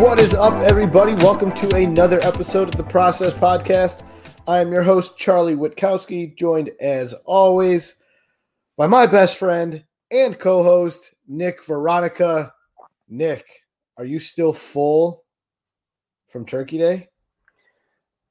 What is up, everybody? Welcome to another episode of the Process Podcast. I am your host, Charlie Witkowski, joined as always by my best friend and co host, Nick Veronica. Nick, are you still full from Turkey Day?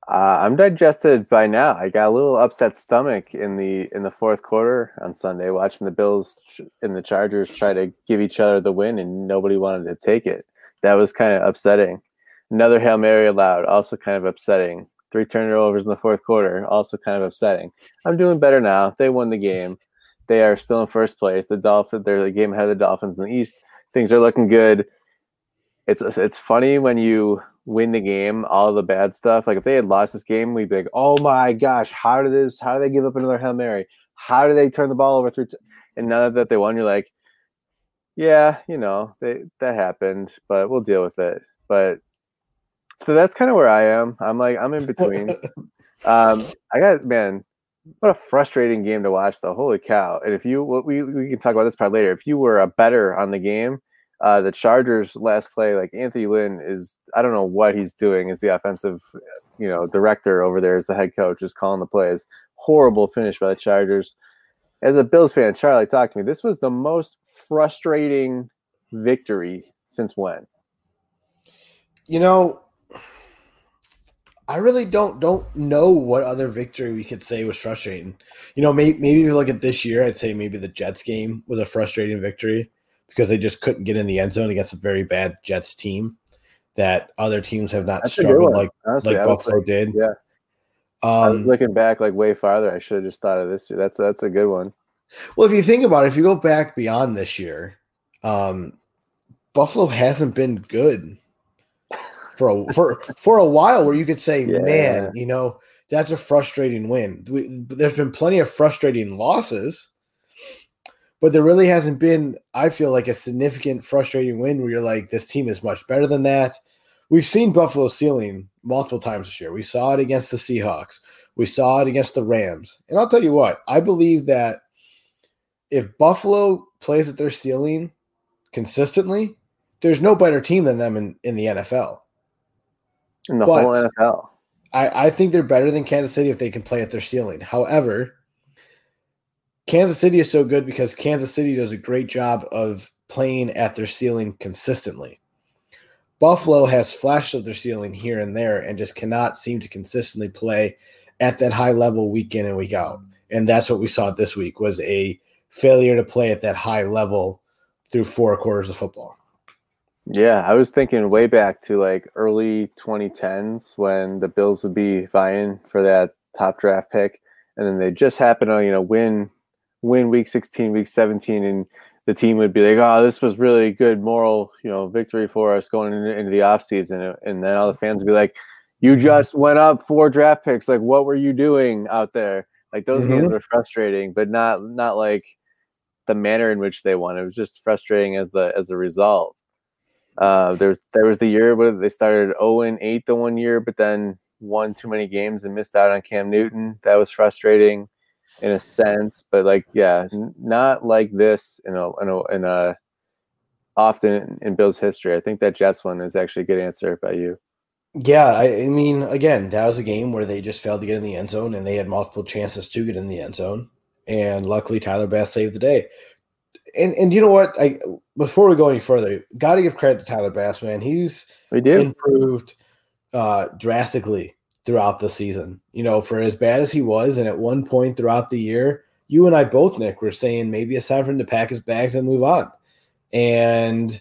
Uh, I'm digested by now. I got a little upset stomach in the in the fourth quarter on Sunday, watching the Bills and the Chargers try to give each other the win, and nobody wanted to take it. That was kind of upsetting. Another hail mary allowed, also kind of upsetting. Three turnovers in the fourth quarter, also kind of upsetting. I'm doing better now. They won the game. They are still in first place. The Dolphins, they're the game ahead of the Dolphins in the East. Things are looking good. It's it's funny when you win the game, all the bad stuff. Like if they had lost this game, we'd be like, "Oh my gosh, how did this? How did they give up another hail mary? How did they turn the ball over through?" T-? And now that they won, you're like, "Yeah, you know, they that happened, but we'll deal with it." But so that's kind of where I am. I'm like, I'm in between. um, I got man, what a frustrating game to watch. Though, holy cow! And if you, we we can talk about this part later. If you were a better on the game uh, the Chargers last play, like Anthony Lynn is, I don't know what he's doing as the offensive, you know, director over there as the head coach, is calling the plays. Horrible finish by the Chargers. As a Bills fan, Charlie, talk to me. This was the most frustrating victory since when? You know, I really don't don't know what other victory we could say was frustrating. You know, maybe maybe if you look at this year, I'd say maybe the Jets game was a frustrating victory because they just couldn't get in the end zone against a very bad Jets team that other teams have not That's struggled like Honestly, like Buffalo did. Yeah. Um, I was looking back like way farther. I should have just thought of this year. That's that's a good one. Well, if you think about it, if you go back beyond this year, um, Buffalo hasn't been good for a for for a while. Where you could say, yeah. man, you know, that's a frustrating win. We, there's been plenty of frustrating losses, but there really hasn't been, I feel like, a significant frustrating win where you're like, this team is much better than that. We've seen Buffalo ceiling multiple times this year. We saw it against the Seahawks. We saw it against the Rams. And I'll tell you what, I believe that if Buffalo plays at their ceiling consistently, there's no better team than them in, in the NFL. In the but whole NFL. I, I think they're better than Kansas City if they can play at their ceiling. However, Kansas City is so good because Kansas City does a great job of playing at their ceiling consistently. Buffalo has flashes of their ceiling here and there and just cannot seem to consistently play at that high level week in and week out. And that's what we saw this week was a failure to play at that high level through four quarters of football. Yeah, I was thinking way back to like early 2010s when the Bills would be vying for that top draft pick and then they just happen to, you know, win win week 16, week 17, and the team would be like, oh, this was really good moral, you know, victory for us going into, into the offseason. And then all the fans would be like, you just went up four draft picks. Like, what were you doing out there? Like those mm-hmm. games were frustrating, but not not like the manner in which they won. It was just frustrating as the as the result. Uh, there was there was the year where they started 0 and 8 the one year, but then won too many games and missed out on Cam Newton. That was frustrating in a sense, but like yeah, n- not like this in a in a, in a often in Bill's history. I think that Jets one is actually a good answer by you. Yeah, I, I, mean, again, that was a game where they just failed to get in the end zone, and they had multiple chances to get in the end zone, and luckily Tyler Bass saved the day. And and you know what? I before we go any further, got to give credit to Tyler Bass, man. He's we do improved uh, drastically throughout the season. You know, for as bad as he was, and at one point throughout the year, you and I both, Nick, were saying maybe it's time for him to pack his bags and move on. And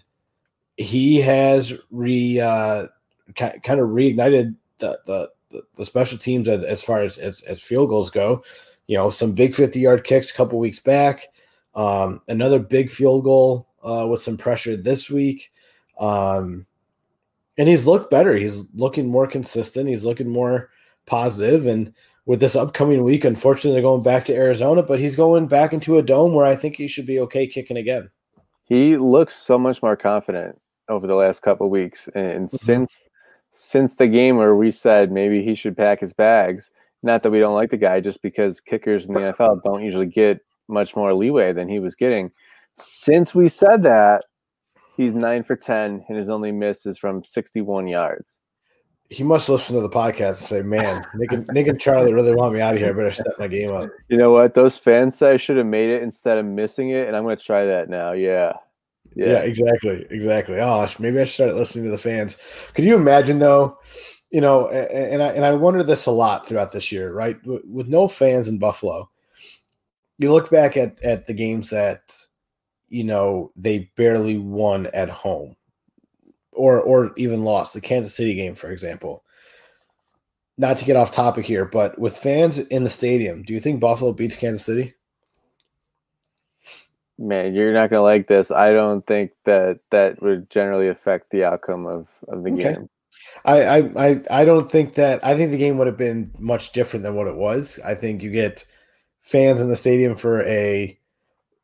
he has re uh, kind of reignited the, the the special teams as, as far as, as, as field goals go. You know, some big 50 yard kicks a couple weeks back. Um, another big field goal uh, with some pressure this week. Um, and he's looked better. He's looking more consistent. He's looking more positive. And with this upcoming week, unfortunately, they're going back to Arizona, but he's going back into a dome where I think he should be okay kicking again. He looks so much more confident over the last couple weeks, and mm-hmm. since since the game where we said maybe he should pack his bags. Not that we don't like the guy, just because kickers in the NFL don't usually get much more leeway than he was getting. Since we said that, he's nine for ten, and his only miss is from sixty-one yards. He must listen to the podcast and say, "Man, Nick and, Nick and Charlie really want me out of here. I better step my game up." You know what? Those fans say I should have made it instead of missing it, and I'm going to try that now. Yeah. yeah, yeah, exactly, exactly. Oh, maybe I should start listening to the fans. Could you imagine though? You know, and I and I wondered this a lot throughout this year, right? With no fans in Buffalo, you look back at at the games that you know they barely won at home or or even lost. The Kansas City game for example. Not to get off topic here but with fans in the stadium do you think Buffalo beats Kansas City? Man you're not going to like this. I don't think that that would generally affect the outcome of of the okay. game. I, I I I don't think that I think the game would have been much different than what it was. I think you get fans in the stadium for a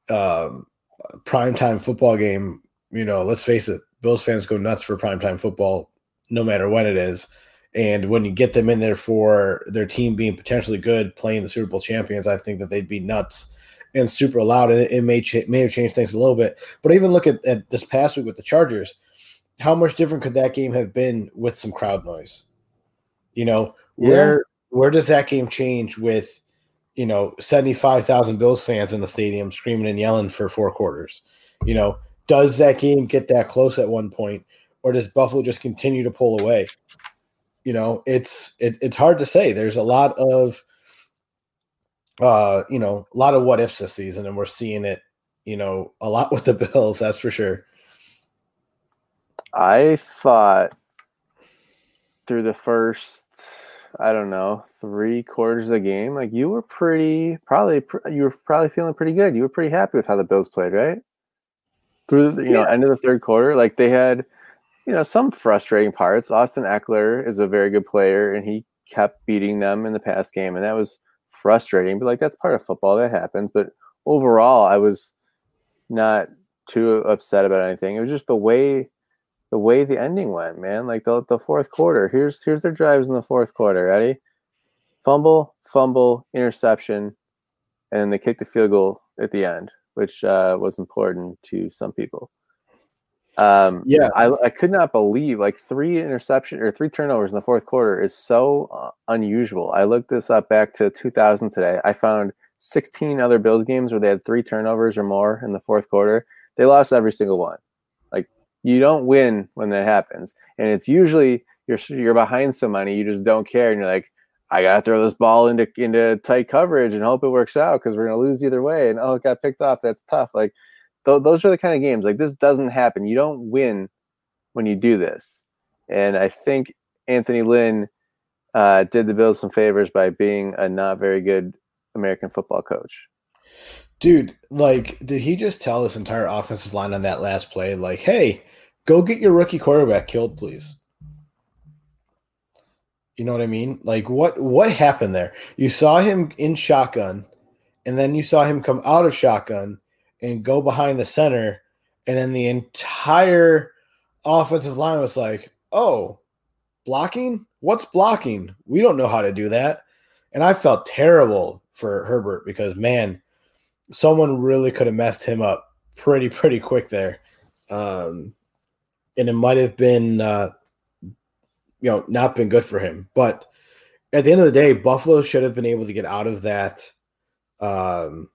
um, primetime football game, you know, let's face it, Bills fans go nuts for primetime football no matter when it is. And when you get them in there for their team being potentially good, playing the Super Bowl champions, I think that they'd be nuts and super loud. And it, it may cha- may have changed things a little bit. But even look at, at this past week with the Chargers, how much different could that game have been with some crowd noise? You know, yeah. where where does that game change with you know, 75,000 Bills fans in the stadium screaming and yelling for four quarters. You know, does that game get that close at one point or does Buffalo just continue to pull away? You know, it's it, it's hard to say. There's a lot of uh, you know, a lot of what ifs this season and we're seeing it, you know, a lot with the Bills, that's for sure. I thought through the first I don't know, three quarters of the game, like you were pretty, probably, you were probably feeling pretty good. You were pretty happy with how the Bills played, right? Through the, you yeah. know, end of the third quarter, like they had, you know, some frustrating parts. Austin Ekeler is a very good player, and he kept beating them in the past game, and that was frustrating. But like that's part of football, that happens. But overall, I was not too upset about anything. It was just the way the way the ending went, man. Like the the fourth quarter. Here's here's their drives in the fourth quarter. Ready? Fumble, fumble, interception, and they kicked the field goal at the end, which uh, was important to some people. Um, yeah, I, I could not believe like three interception or three turnovers in the fourth quarter is so uh, unusual. I looked this up back to 2000 today. I found 16 other Bills games where they had three turnovers or more in the fourth quarter. They lost every single one you don't win when that happens. And it's usually you're you're behind some money, you just don't care, and you're like, I gotta throw this ball into into tight coverage and hope it works out because we're gonna lose either way. And oh, it got picked off. That's tough. Like th- those are the kind of games. Like this doesn't happen. You don't win when you do this. And I think Anthony Lynn uh, did the Bills some favors by being a not very good American football coach. Dude, like, did he just tell this entire offensive line on that last play, like, hey, Go get your rookie quarterback killed, please. You know what I mean? Like what what happened there? You saw him in shotgun, and then you saw him come out of shotgun and go behind the center, and then the entire offensive line was like, "Oh, blocking? What's blocking? We don't know how to do that." And I felt terrible for Herbert because man, someone really could have messed him up pretty pretty quick there. Um, and it might have been uh, you know not been good for him. But at the end of the day, Buffalo should have been able to get out of that um,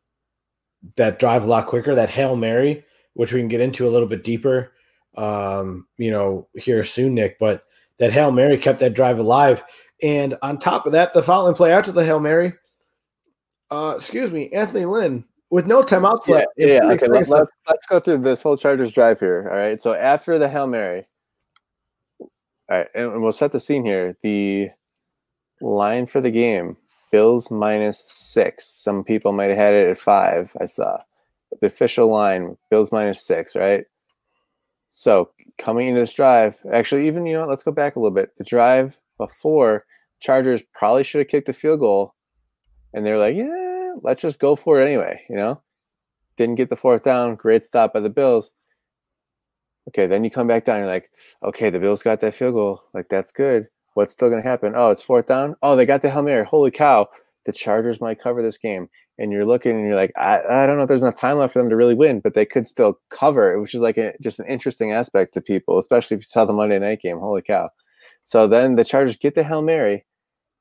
that drive a lot quicker. That hail mary, which we can get into a little bit deeper, um, you know, here soon, Nick. But that hail mary kept that drive alive. And on top of that, the following play after the hail mary, uh, excuse me, Anthony Lynn with no timeouts left. Yeah, yeah. Okay, let, us let's, let's go through this whole Chargers drive here. All right. So after the Hail Mary, all right, and we'll set the scene here. The line for the game Bills minus six. Some people might have had it at five, I saw. But the official line Bills minus six, right? So coming into this drive, actually, even, you know, let's go back a little bit. The drive before, Chargers probably should have kicked the field goal. And they're like, yeah, let's just go for it anyway, you know? Didn't get the fourth down, great stop by the Bills. Okay, then you come back down, you're like, okay, the Bills got that field goal. Like, that's good. What's still to happen? Oh, it's fourth down. Oh, they got the Hail Mary. Holy cow. The Chargers might cover this game. and you're looking and you're like, I, I don't know if there's enough time left for them to really win, but they could still cover, it, which is like a, just an interesting aspect to people, especially if you saw the Monday night game. Holy cow. So then the Chargers get the Hail Mary.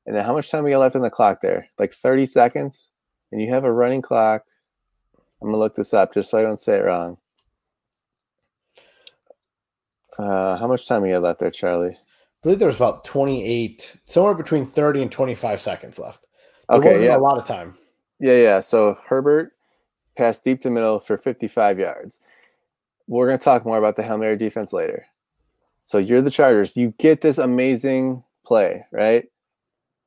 And then how much time we got left on the clock there? Like 30 seconds? And you have a running clock. I'm going to look this up just so I don't say it wrong. Uh, how much time we got left there, Charlie? I believe there was about 28, somewhere between 30 and 25 seconds left. There Okay, yeah. a lot of time. Yeah, yeah. So Herbert passed deep to middle for 55 yards. We're going to talk more about the Hail Mary defense later. So you're the Chargers. You get this amazing play, right?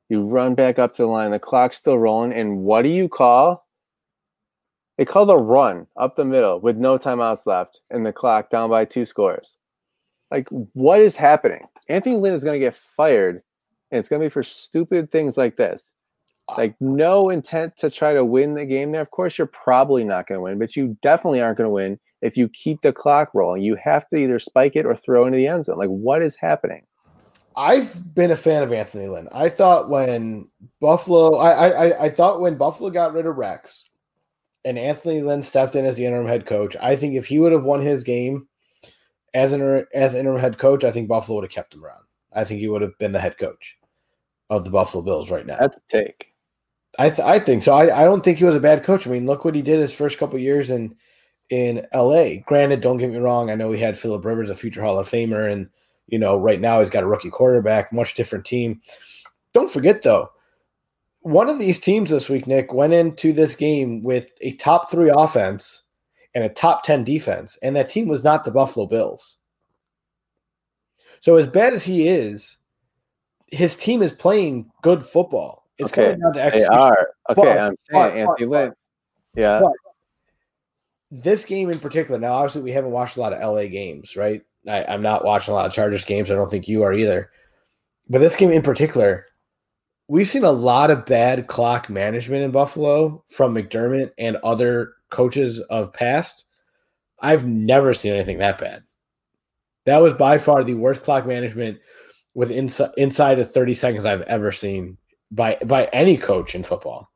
You run back up to the line. The clock's still rolling. And what do you call? They call the run up the middle with no timeouts left and the clock down by two scores. Like, what is happening? Anthony Lynn is going to get fired, and it's going to be for stupid things like this like no intent to try to win the game there. Of course, you're probably not going to win, but you definitely aren't going to win if you keep the clock rolling. You have to either spike it or throw into the end zone. Like, what is happening? I've been a fan of Anthony Lynn. I thought when Buffalo, I, I, I thought when Buffalo got rid of Rex and Anthony Lynn stepped in as the interim head coach, I think if he would have won his game as an as interim head coach, I think Buffalo would have kept him around. I think he would have been the head coach of the Buffalo Bills right now. That's a take. I th- I think so. I, I don't think he was a bad coach. I mean, look what he did his first couple years in in LA. Granted, don't get me wrong. I know he had Philip Rivers, a future Hall of Famer, and you know right now he's got a rookie quarterback, much different team. Don't forget though, one of these teams this week, Nick, went into this game with a top three offense and a top ten defense, and that team was not the Buffalo Bills. So as bad as he is, his team is playing good football. It's okay. coming down to execution. They are. Okay, But- I'm saying but- Anthony Lynn. Yeah. This game in particular, now obviously we haven't watched a lot of LA games, right? I, I'm not watching a lot of Chargers games. I don't think you are either. But this game in particular, we've seen a lot of bad clock management in Buffalo from McDermott and other coaches of past. I've never seen anything that bad. That was by far the worst clock management with inside inside of 30 seconds I've ever seen by by any coach in football.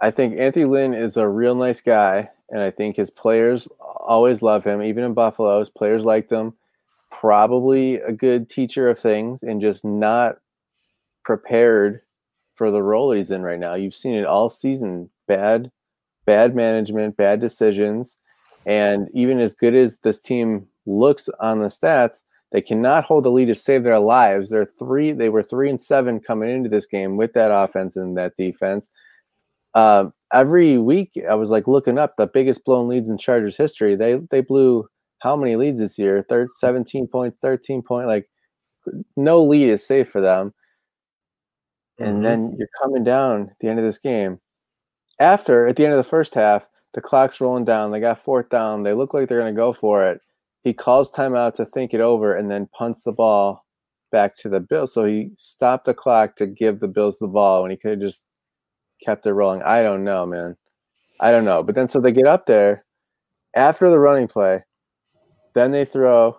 I think Anthony Lynn is a real nice guy, and I think his players always love him. Even in Buffalo, his players liked him. Probably a good teacher of things, and just not prepared for the role he's in right now. You've seen it all season: bad, bad management, bad decisions, and even as good as this team looks on the stats, they cannot hold the lead to save their lives. They're three. They were three and seven coming into this game with that offense and that defense um, every week I was like looking up the biggest blown leads in Chargers history. They they blew how many leads this year? Third, 17 points, 13 point. Like no lead is safe for them. And Mhm. then you're coming down at the end of this game. After at the end of the first half, the clock's rolling down. They got fourth down. They look like they're going to go for it. He calls timeout to think it over and then punts the ball back to the Bills. So he stopped the clock to give the Bills the ball when he could have just kept it rolling. I don't know, man. I don't know. But then so they get up there after the running play, then they throw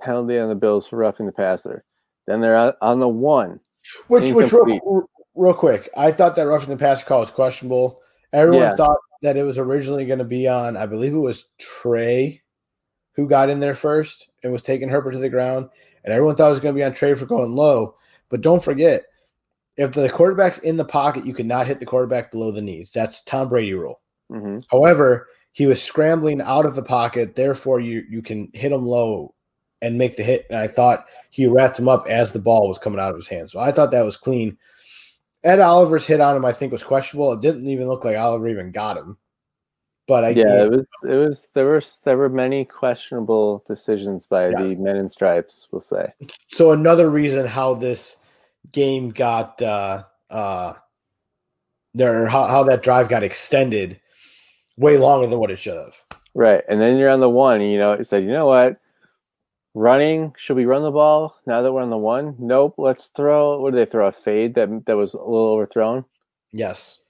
penalty on the Bills for roughing the passer. Then they're on, on the one. Which, which real, real quick, I thought that roughing the passer call was questionable. Everyone Yeah. thought that it was originally going to be on, I believe it was Trey, who got in there first and was taking Herbert to the ground, and everyone thought it was going to be on Trey for going low. But don't forget, if the quarterback's in the pocket, you cannot hit the quarterback below the knees. That's Tom Brady rule. hmm However, he was scrambling out of the pocket, therefore you you can hit him low and make the hit. And I thought he wrapped him up as the ball was coming out of his hand. So I thought that was clean. Ed Oliver's hit on him, I think, was questionable. It didn't even look like Oliver even got him. But I Yeah, it was. It was. There were there were many questionable decisions by Yes. the men in stripes. We'll say. so another reason how this game got uh uh there how, how that drive got extended way longer than what it should have. Right, and then you're on the one. And, you know, it said, you know what? Running. Should we run the ball now that we're on the one? Nope. Let's throw. What did they throw? A fade that that was a little overthrown. Yes.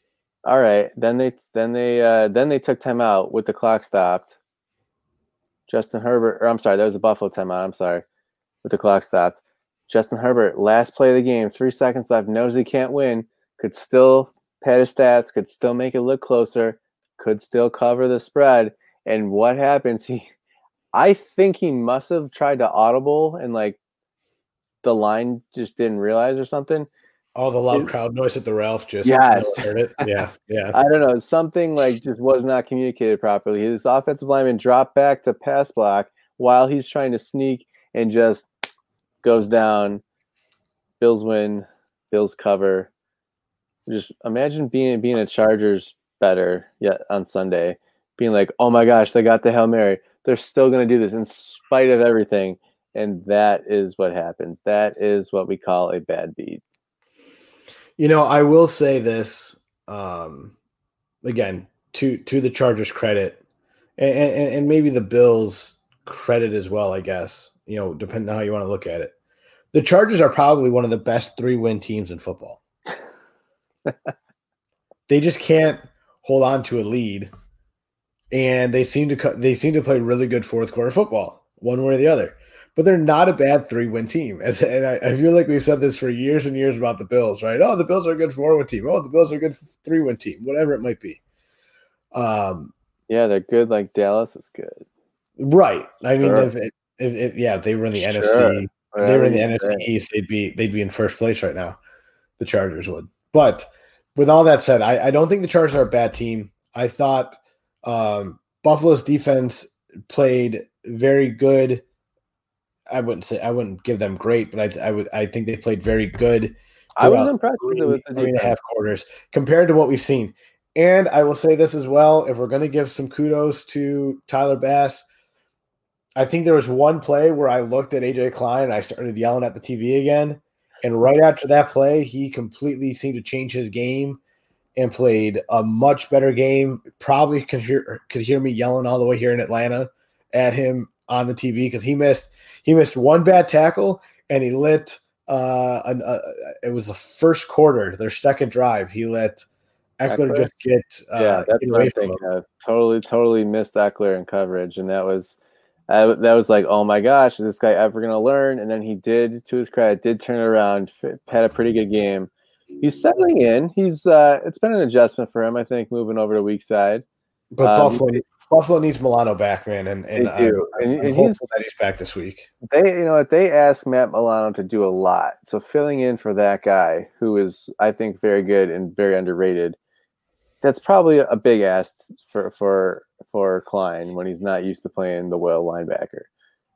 All right. Then they then they uh, then they took time out with the clock stopped. Justin Herbert, or I'm sorry, that was a Buffalo timeout. I'm sorry, with the clock stopped. Justin Herbert, last play of the game, three seconds left, knows he can't win, could still pad his stats, could still make it look closer, could still cover the spread. And what happens? He, I think he must have tried to audible and like the line just didn't realize or something. All the loud crowd noise at the Ralph just yes. heard it. Yeah, yeah. I don't know. Something like just was not communicated properly. His offensive lineman dropped back to pass block while he's trying to sneak and just goes down. Bills win. Bills cover. Just imagine being being a Chargers better yet on Sunday, being like, oh my gosh, they got the Hail Mary. They're still gonna do this in spite of everything. And that is what happens. That is what we call a bad beat. You know, I will say this um, again to to the Chargers' credit, and, and, and maybe the Bills' credit as well. I guess you know, depending on how you want to look at it. The Chargers are probably one of the best three win teams in football. they just can't hold on to a lead, and they seem to they seem to play really good fourth quarter football, one way or the other but they're not a bad three win team. As, and I, I, feel like we've said this for years and years about the Bills, right? Oh, the Bills are a good four win team. Oh, the Bills are a good three win team, whatever it might be. Um, yeah, they're good. Like Dallas is good, right? I mean, if, if, if, yeah, if they were in the sure. NFC, they were in the NFC East, they'd be they'd be in first place right now. The Chargers would. But with all that said, I, I don't think the Chargers are a bad team. I thought um, Buffalo's defense played very good I wouldn't say I wouldn't give them great, but I, I would I think they played very good. I was impressed three, with the three and a half quarters compared to what we've seen. And I will say this as well: if we're going to give some kudos to Tyler Bass, I think there was one play where I looked at AJ Klein and I started yelling at the TV again. And right after that play, he completely seemed to change his game and played a much better game. Probably could hear could hear me yelling all the way here in Atlanta at him on the TV because he missed he missed one bad tackle and he lit uh, an, uh it was the first quarter, their second drive. He let Ekeler? just get uh, yeah, that's what thing. Totally, totally missed Ekeler in coverage, and that was uh, that was like, oh my gosh, is this guy ever gonna learn? And then he did, to his credit, did turn around, had a pretty good game. He's settling in. He's uh, it's been an adjustment for him, I think, moving over to weak side. But um, Buffalo, Buffalo needs Milano back, man, and and, they do. I'm, and, and he's, that he's back this week. They, you know, they ask Matt Milano to do a lot, so filling in for that guy who is, I think, very good and very underrated. That's probably a big ask for for for Klein when he's not used to playing the Will linebacker.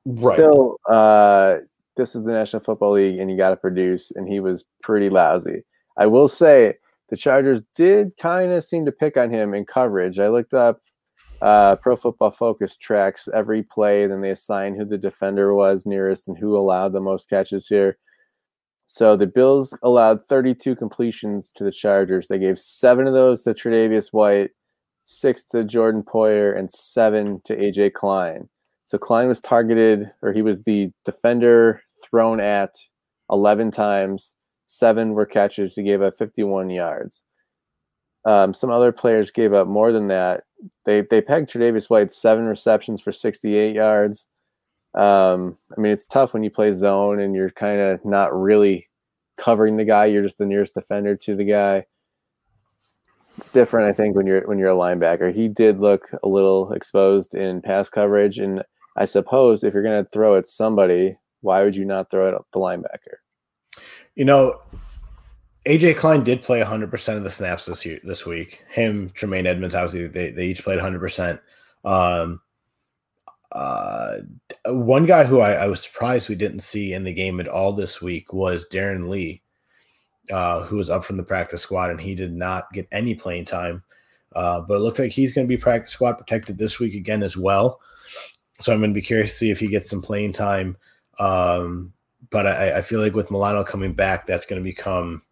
Right. Still, uh, this is the National Football League, and you got to produce, and he was pretty lousy. I will say the Chargers did kind of seem to pick on him in coverage. I looked up uh, Pro Football Focus tracks every play, then they assign who the defender was nearest and who allowed the most catches here. So the Bills allowed 32 completions to the Chargers. They gave seven of those to Tre'Davious White, six to Jordan Poyer, and seven to AJ Klein. So Klein was targeted, or he was the defender thrown at 11 times. Seven were catches. He gave up 51 yards. Um, some other players gave up more than that. They they pegged Tre'Davious White seven receptions for 68 yards. Um, I mean, it's tough when you play zone and you're kind of not really covering the guy. You're just the nearest defender to the guy. It's different, I think, when you're when you're a linebacker. He did look a little exposed in pass coverage, and I suppose if you're going to throw at somebody, why would you not throw it at the linebacker? You know, AJ Klein did play 100% of the snaps this year, this week. Him, Tremaine Edmunds, obviously, they, they each played 100%. Um, uh, one guy who I, I, was surprised we didn't see in the game at all this week was Darren Lee, uh, who was up from the practice squad, and he did not get any playing time. Uh, but it looks like he's going to be practice squad protected this week again as well. So I'm going to be curious to see if he gets some playing time. Um, but I, I feel like with Milano coming back, that's going to become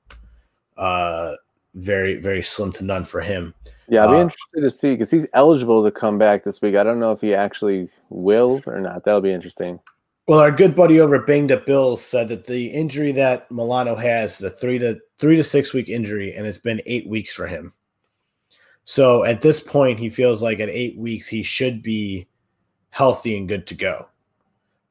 uh, very very slim to none for him. Yeah, I'll be uh, interested to see because he's eligible to come back this week. I don't know if he actually will or not. That'll be interesting. Well, our good buddy over at Banged Up Bills said that the injury that Milano has is a three to three to six week injury, and it's been eight weeks for him. So at this point, he feels like at eight weeks he should be healthy and good to go.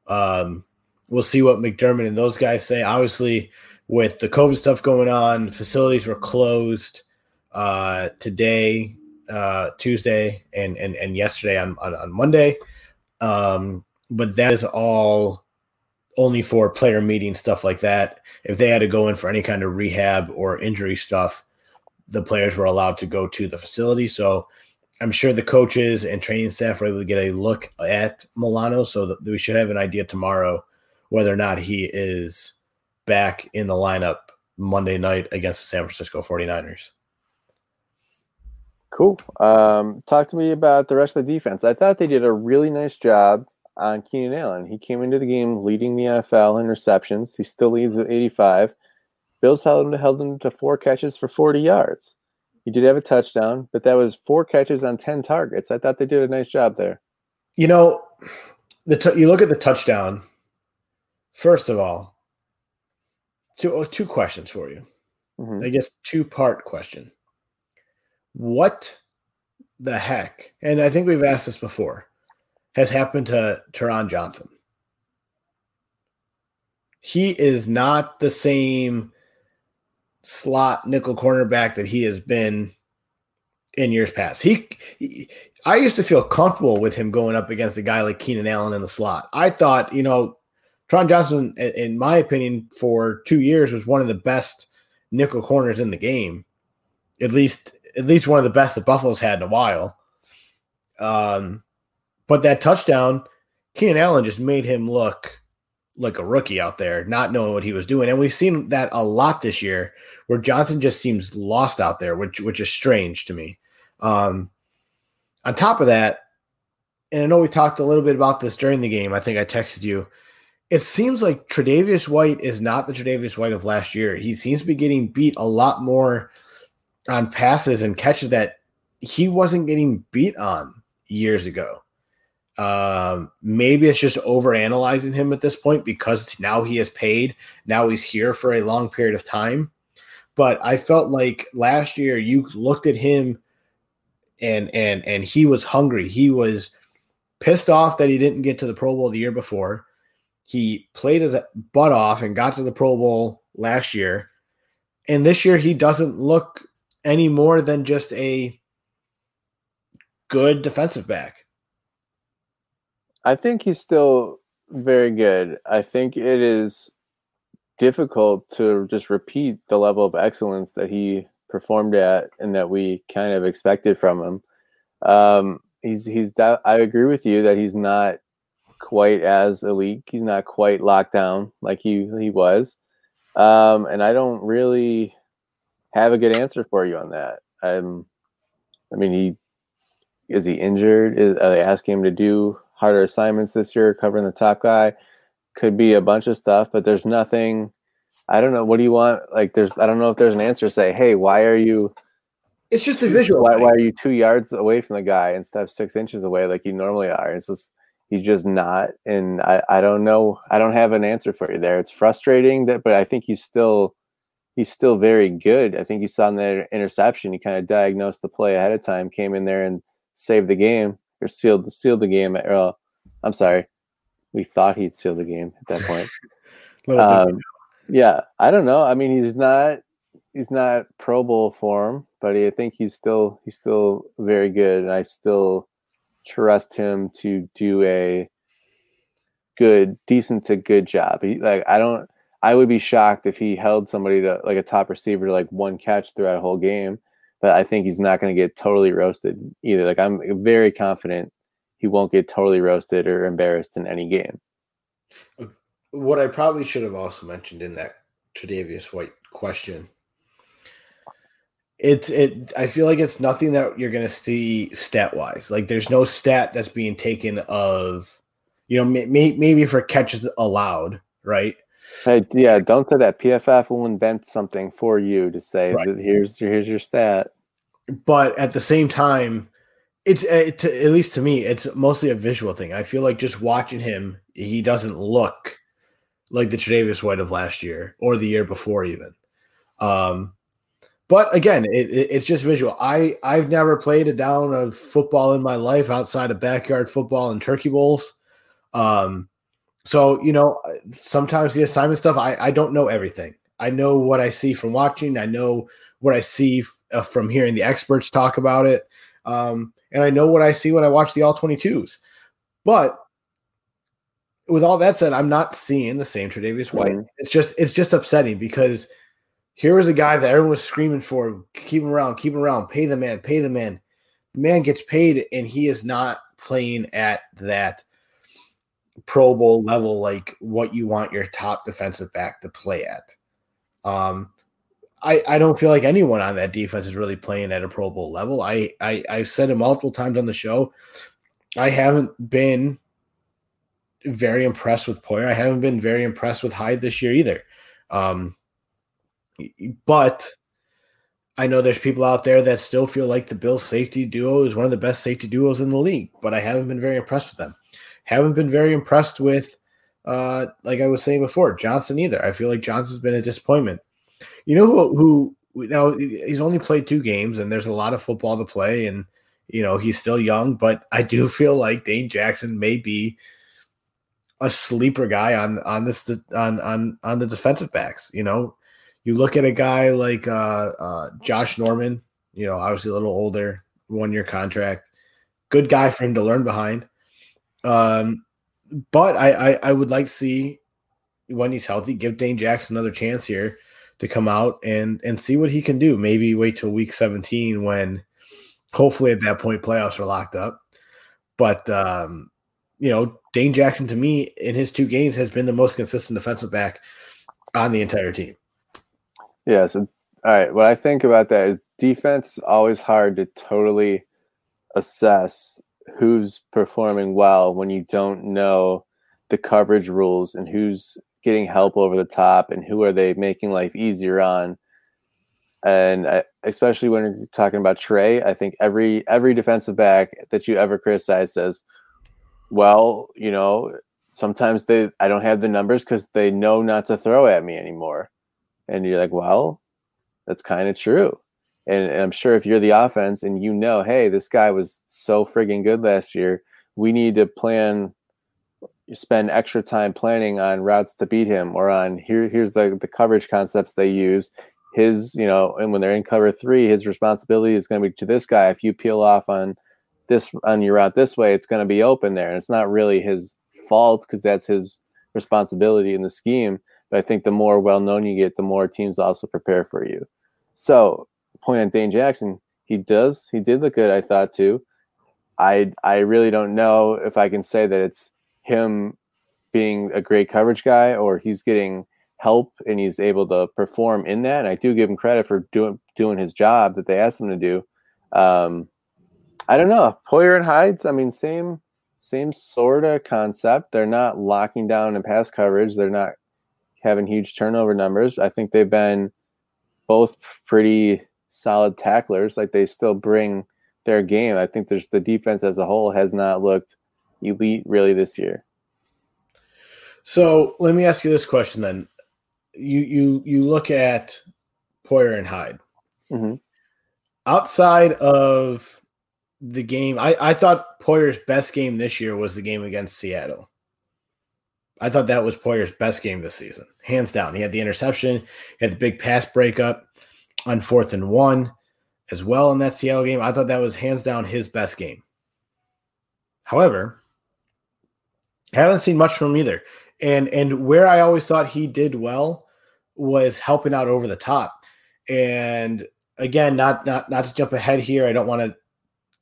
Um, we'll see what McDermott and those guys say. Obviously, with the COVID stuff going on, facilities were closed. uh, today, uh, Tuesday, and and and yesterday on on, on Monday. Um, but that is all only for player meeting stuff like that. If they had to go in for any kind of rehab or injury stuff, the players were allowed to go to the facility. So I'm sure the coaches and training staff were able to get a look at Milano, so that we should have an idea tomorrow whether or not he is back in the lineup Monday night against the San Francisco 49ers. Cool. Um, talk to me about the rest of the defense. I thought they did a really nice job on Keenan Allen. He came into the game leading the NFL in receptions. He still leads with 85. Bills held him, held him to four catches for 40 yards. He did have a touchdown, but that was four catches on 10 targets. I thought they did a nice job there. You know, the t- you look at the touchdown. First of all, two, oh, two questions for you. Mm-hmm. I guess two part question. What the heck? And I think we've asked this before has happened to Taron Johnson. He is not the same slot nickel cornerback that he has been in years past. He, he, I used to feel comfortable with him going up against a guy like Keenan Allen in the slot. I thought, you know, Taron Johnson, in my opinion, for two years was one of the best nickel corners in the game. At least, at least one of the best that Buffalo's had in a while. Um, but that touchdown, Keenan Allen just made him look like a rookie out there, not knowing what he was doing. And we've seen that a lot this year, where Johnson just seems lost out there, which which is strange to me. Um, on top of that, and I know we talked a little bit about this during the game. I think I texted you. It seems like Tre'Davious White is not the Tre'Davious White of last year. He seems to be getting beat a lot more on passes and catches that he wasn't getting beat on years ago. Um, maybe it's just over analyzing him at this point because now he is paid. Now he's here for a long period of time. But I felt like last year you looked at him and and and he was hungry. He was pissed off that he didn't get to the Pro Bowl the year before. He played his butt off and got to the Pro Bowl last year. And this year he doesn't look any more than just a good defensive back. I think he's still very good. I think it is difficult to just repeat the level of excellence that he performed at and that we kind of expected from him. Um, he's he's I agree with you that he's not quite as elite. He's not quite locked down like he he was. Um, and I don't really have a good answer for you on that. Um, I mean, he is he injured? Is, are they asking him to do harder assignments this year, covering the top guy. Could be a bunch of stuff, but there's nothing. I don't know. What do you want? Like, there's. I don't know if there's an answer. Say, hey, why are you? It's just a visual. Why, why, are you two yards away from the guy instead of six inches away like you normally are? It's just he's just not, and I, I don't know. I don't have an answer for you there. It's frustrating that, but I think he's still he's still very good. I think you saw in that interception, he kind of diagnosed the play ahead of time, came in there and saved the game or sealed sealed the game. Or, uh, I'm sorry, we thought he'd seal the game at that point. um, yeah, I don't know. I mean, he's not he's not Pro Bowl form, but I think he's still he's still very good, and I still trust him to do a good, decent to good job. He, like I don't. I would be shocked if he held somebody to like a top receiver to like one catch throughout a whole game but I think he's not going to get totally roasted either. Like I'm very confident he won't get totally roasted or embarrassed in any game. What I probably should have also mentioned in that Tre'Davious White question, it's it. I feel like it's nothing that you're going to see stat wise. Like there's no stat that's being taken of, you know, may, maybe for catches allowed, right? Hey, yeah, don't say that. PFF will invent something for you to say right. that here's here's your stat. But at the same time, it's it, uh, at least to me, it's mostly a visual thing. I feel like just watching him, he doesn't look like the Tre'Davious White of last year or the year before, even. Um, but again, it, it, it's just visual. I I've never played a down of football in my life outside of backyard football and turkey bowls. Um, so, you know, sometimes the assignment stuff, I, I don't know everything. I know what I see from watching. I know what I see uh, from hearing the experts talk about it. Um, and I know what I see when I watch the all 22s. But with all that said, I'm not seeing the same Tre'Davious White. Mm-hmm. It's just it's just upsetting because here was a guy that everyone was screaming for, keep him around, keep him around, pay the man, pay the man. The man gets paid and he is not playing at that Pro Bowl level, like what you want your top defensive back to play at. Um, I, I don't feel like anyone on that defense is really playing at a Pro Bowl level. I, I I've said it multiple times on the show. I haven't been very impressed with Poyer. I haven't been very impressed with Hyde this year either. Um, but I know there's people out there that still feel like the Bills safety duo is one of the best safety duos in the league, but I haven't been very impressed with them. Haven't been very impressed with, uh, like I was saying before, Johnson either. I feel like Johnson's been a disappointment. You know who, who now he's only played two games and there's a lot of football to play and you know he's still young, but I do feel like Dane Jackson may be a sleeper guy on on this on on on the defensive backs. You know, you look at a guy like uh, uh, Josh Norman. You know, obviously a little older, one year contract. Good guy for him to learn behind. Um, but I, I I would like to see when he's healthy, give Dane Jackson another chance here to come out and and see what he can do. Maybe wait till week 17 when hopefully at that point playoffs are locked up. But um, you know, Dane Jackson to me in his two games has been the most consistent defensive back on the entire team. Yeah. So, all right. What I think about that is defense is always hard to totally assess who's performing well when you don't know the coverage rules and who's getting help over the top and who are they making life easier on. And I, especially when you're talking about Trey, I think every every defensive back that you ever criticize says, well, you know, sometimes they I don't have the numbers because they know not to throw at me anymore. And you're like, well, that's kind of true. And, and, I'm sure if you're the offense and you know, hey, this guy was so frigging good last year, we need to plan, spend extra time planning on routes to beat him or on here. Here's the the coverage concepts they use. His, you know, and when they're in cover three, his responsibility is going to be to this guy. If you peel off on this on your route this way, it's going to be open there. And it's not really his fault because that's his responsibility in the scheme. But I think the more well known you get, the more teams also prepare for you. So, point on Dane Jackson, he does he did look good. I thought too. I I really don't know if I can say that it's him being a great coverage guy or he's getting help and he's able to perform in that. And I do give him credit for doing doing his job that they asked him to do. Um, I don't know. Poyer and Hydes, I mean, same same sort of concept. They're not locking down in pass coverage. They're not having huge turnover numbers. I think they've been both pretty solid tacklers. Like they still bring their game. I think there's the defense as a whole has not looked elite really this year. So let me ask you this question then. You you you look at Poyer and Hyde. Mm-hmm. Outside of the game. I, I thought Poyer's best game this year was the game against Seattle. I thought that was Poyer's best game this season, hands down. He had the interception, he had the big pass breakup on fourth and one as well in that Seattle game. I thought that was hands down his best game. However, haven't seen much from him either. And and where I always thought he did well was helping out over the top. And again, not not not to jump ahead here. I don't want to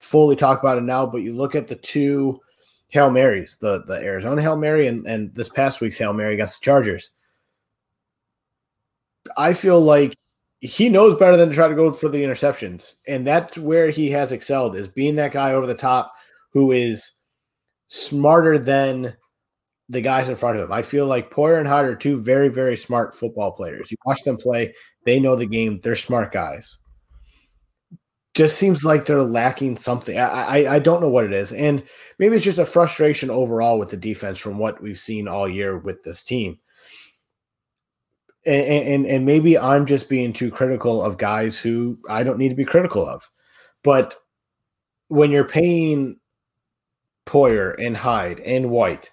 fully talk about it now, but you look at the two Hail Marys, the, the Arizona Hail Mary and, and this past week's Hail Mary against the Chargers. I feel like he knows better than to try to go for the interceptions. And that's where he has excelled is being that guy over the top who is smarter than the guys in front of him. I feel like Poyer and Hyde are two very, very smart football players. You watch them play, they know the game, they're smart guys just seems like they're lacking something. I, I, I don't know what it is, and maybe it's just a frustration overall with the defense from what we've seen all year with this team. And, and and maybe I'm just being too critical of guys who I don't need to be critical of. But when you're paying Poyer and Hyde and White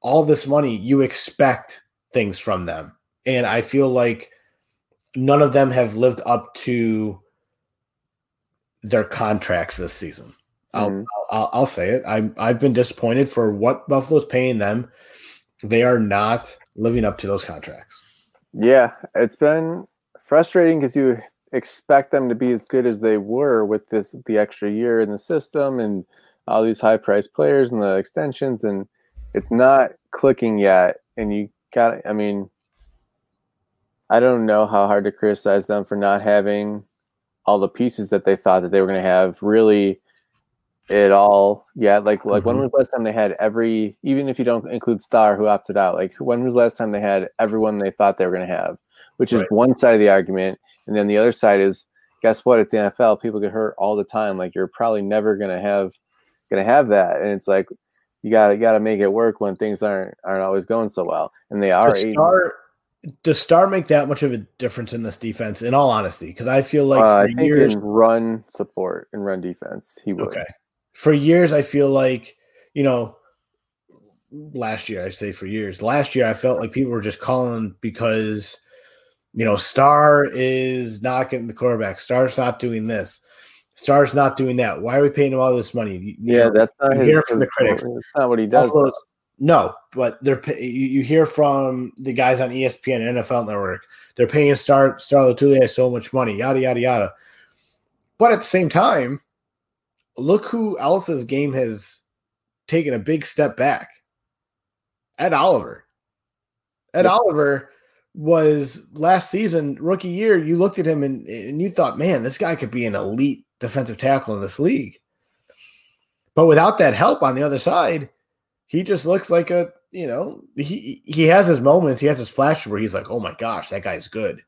all this money, you expect things from them, and I feel like none of them have lived up to their contracts this season. I'll, mm. I'll, I'll say it. I'm I've been disappointed for what Buffalo's paying them. They are not living up to those contracts. Yeah, it's been frustrating because you expect them to be as good as they were with this the extra year in the system and all these high priced players and the extensions and it's not clicking yet and you got i mean i don't know how hard to criticize them for not having all the pieces that they thought that they were going to have really it all. Yeah like like mm-hmm. when was the last time they had every even if you don't include star who opted out like when was the last time they had everyone they thought they were going to have? Which is right. one side of the argument and then the other side is guess what? It's the nfl people get hurt all the time. Like you're probably never going to have going to have that. And it's like you got you got to make it work when things aren't aren't always going so well. And they are does star, does star make that much of a difference in this defense in all honesty? Because i feel like uh, I think years, run support and run defense he would. Okay for years, I feel like, you know, last year, I say for years, last year, I felt like people were just calling because, you know, Star is not getting the quarterback. Star's not doing this. Star's not doing that. Why are we paying him all this money? You, yeah, know, that's not his, from the critics. That's not what he does. no, but they're you, you hear from the guys on ESPN and NFL Network. They're paying Star Star Lotulelei so much money, yada yada yada. But at the same time, look who else's game has taken a big step back. Ed Oliver. Ed. Oliver was last season, rookie year, you looked at him and, and you thought, man, this guy could be an elite defensive tackle in this league. But without that help on the other side, he just looks like a, you know, he he has his moments, he has his flashes where he's like, oh my gosh, that guy's good.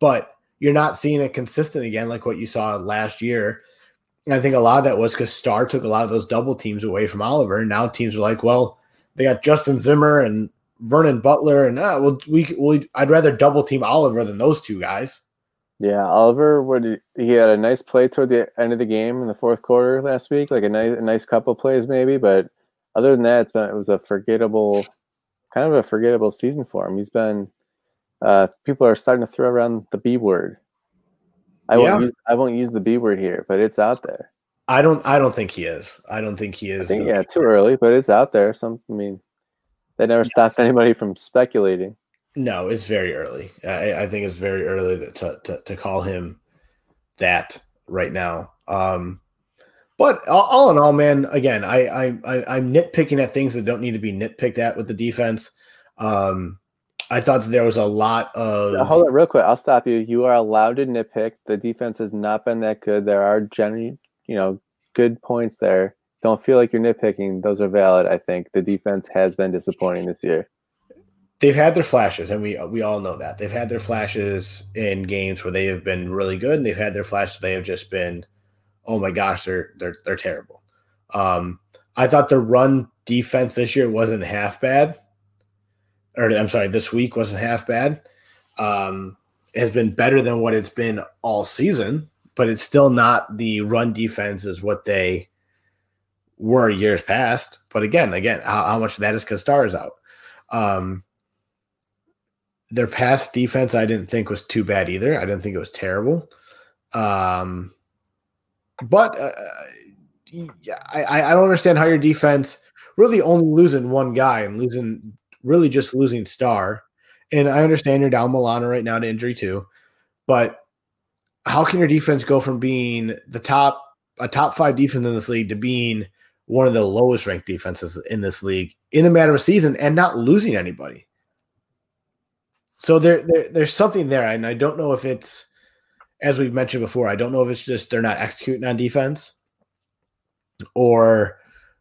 But you're not seeing it consistent again, like what you saw last year and I think a lot of that was because Star took a lot of those double teams away from Oliver. And now teams are like, well, they got Justin Zimmer and Vernon Butler, and uh, well, we, we I'd rather double team Oliver than those two guys. Yeah, Oliver would he had a nice play toward the end of the game in the fourth quarter last week, like a nice a nice couple plays maybe, but other than that, it's been it was a forgettable, kind of a forgettable season for him. He's been uh, people are starting to throw around the B word I yeah. won't use, I won't use the B word here, but it's out there. I don't I don't think he is. I don't think he is. I think, yeah, too early, but it's out there. Some I mean that never yes. stops anybody from speculating. No, it's very early. I, I think it's very early to, to, to call him that right now. Um, but all, all, in all, man, again, I, I, I I'm nitpicking at things that don't need to be nitpicked at with the defense. Um, I thought there was a lot of. Now, hold on, real quick. I'll stop you. You are allowed to nitpick. The defense has not been that good. There are generally, you know, good points there. Don't feel like you're nitpicking. Those are valid. I think the defense has been disappointing this year. They've had their flashes, and we we all know that they've had their flashes in games where they have been really good, and they've had their flashes. They have just been, oh my gosh, they're they're they're terrible. Um, I thought the run defense this year wasn't half bad or I'm sorry, this week wasn't half bad. Um, has been better than what it's been all season, but it's still not the run defense is what they were years past. But again, again, how, how much that is because Star is out. Um, their pass defense, I didn't think was too bad either. I didn't think it was terrible. Um, but uh, I, I don't understand how your defense really only losing one guy and losing really just losing Star. And I understand you're down Milano right now to injury too, but how can your defense go from being the top a top five defense in this league to being one of the lowest ranked defenses in this league in a matter of a season and not losing anybody? So there, there there's something there, and I don't know if it's as we've mentioned before. I don't know if it's just they're not executing on defense, or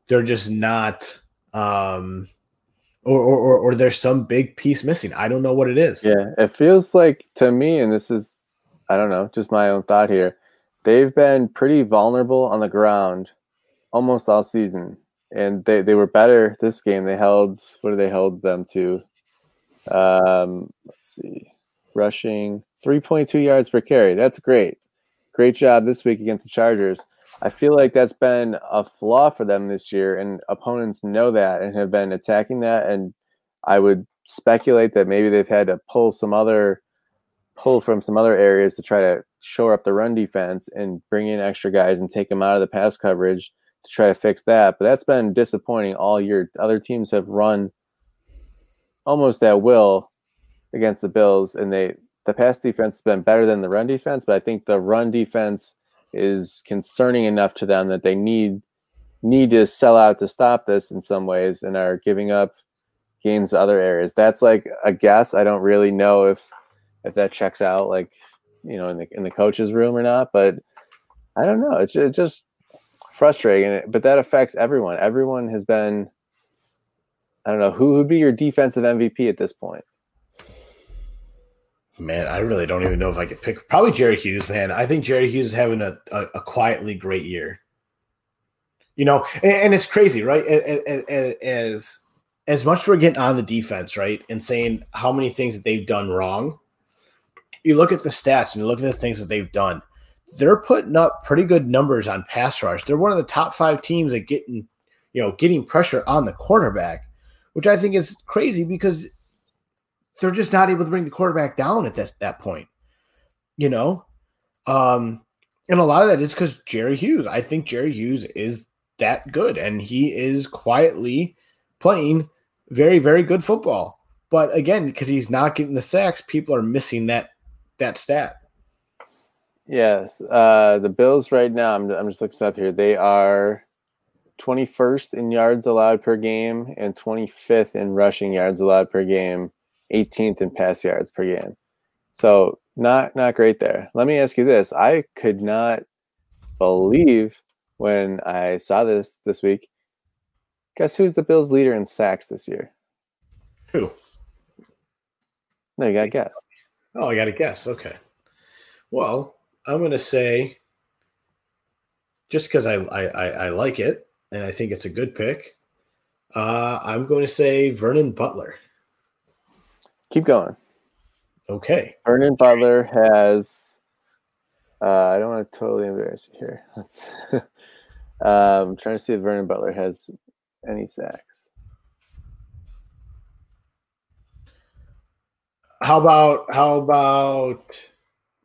they're just not um, or, or, or there's some big piece missing. I don't know what it is. Yeah, it feels like to me, and this is, I don't know, just my own thought here. They've been pretty vulnerable on the ground almost all season, and they, they were better this game. They held what did they held them to? Um, let's see, rushing 3.2 yards per carry. That's great. Great job this week against the Chargers. I feel like that's been a flaw for them this year, and opponents know that and have been attacking that. And I would speculate that maybe they've had to pull some other pull from some other areas to try to shore up the run defense and bring in extra guys and take them out of the pass coverage to try to fix that. But that's been disappointing all year. Other teams have run almost at will against the Bills, and they the pass defense has been better than the run defense. But I think the run defense is concerning enough to them that they need need to sell out to stop this in some ways and are giving up gains to other areas. That's like a guess. I don't really know if if that checks out like you know in the in the coach's room or not, but I don't know. It's, it's just frustrating, but that affects everyone. Everyone has been. I don't know who would be your defensive MVP at this point. Man, I really don't even know if I could pick. Probably Jerry Hughes, man. I think Jerry Hughes is having a, a, a quietly great year. You know, and, and it's crazy, right? As as much as we're getting on the defense, right, and saying how many things that they've done wrong, you look at the stats and you look at the things that they've done. They're putting up pretty good numbers on pass rush. They're one of the top five teams at getting, you know, getting pressure on the quarterback, which I think is crazy because they're just not able to bring the quarterback down at that, that point. You know? Um, and a lot of that is because Jerry Hughes. I think Jerry Hughes is that good, and he is quietly playing very, very good football. But again, because he's not getting the sacks, people are missing that that stat. Yes, uh, the Bills right now. I'm I'm just looking up here. They are 21st in yards allowed per game and 25th in rushing yards allowed per game 18th in pass yards per game. So not not great there. Let me ask you this: I could not believe when I saw this this week. Guess who's the Bills' leader in sacks this year? Who? No, you got to guess. Oh, I got to guess. Okay. Well, I'm going to say, just because I, I, I like it and I think it's a good pick, uh, I'm going to say Vernon Butler. Keep going. Okay. Vernon Butler has. Uh, I don't want to totally embarrass you here. Let's. um, I'm trying to see if Vernon Butler has any sacks. How about how about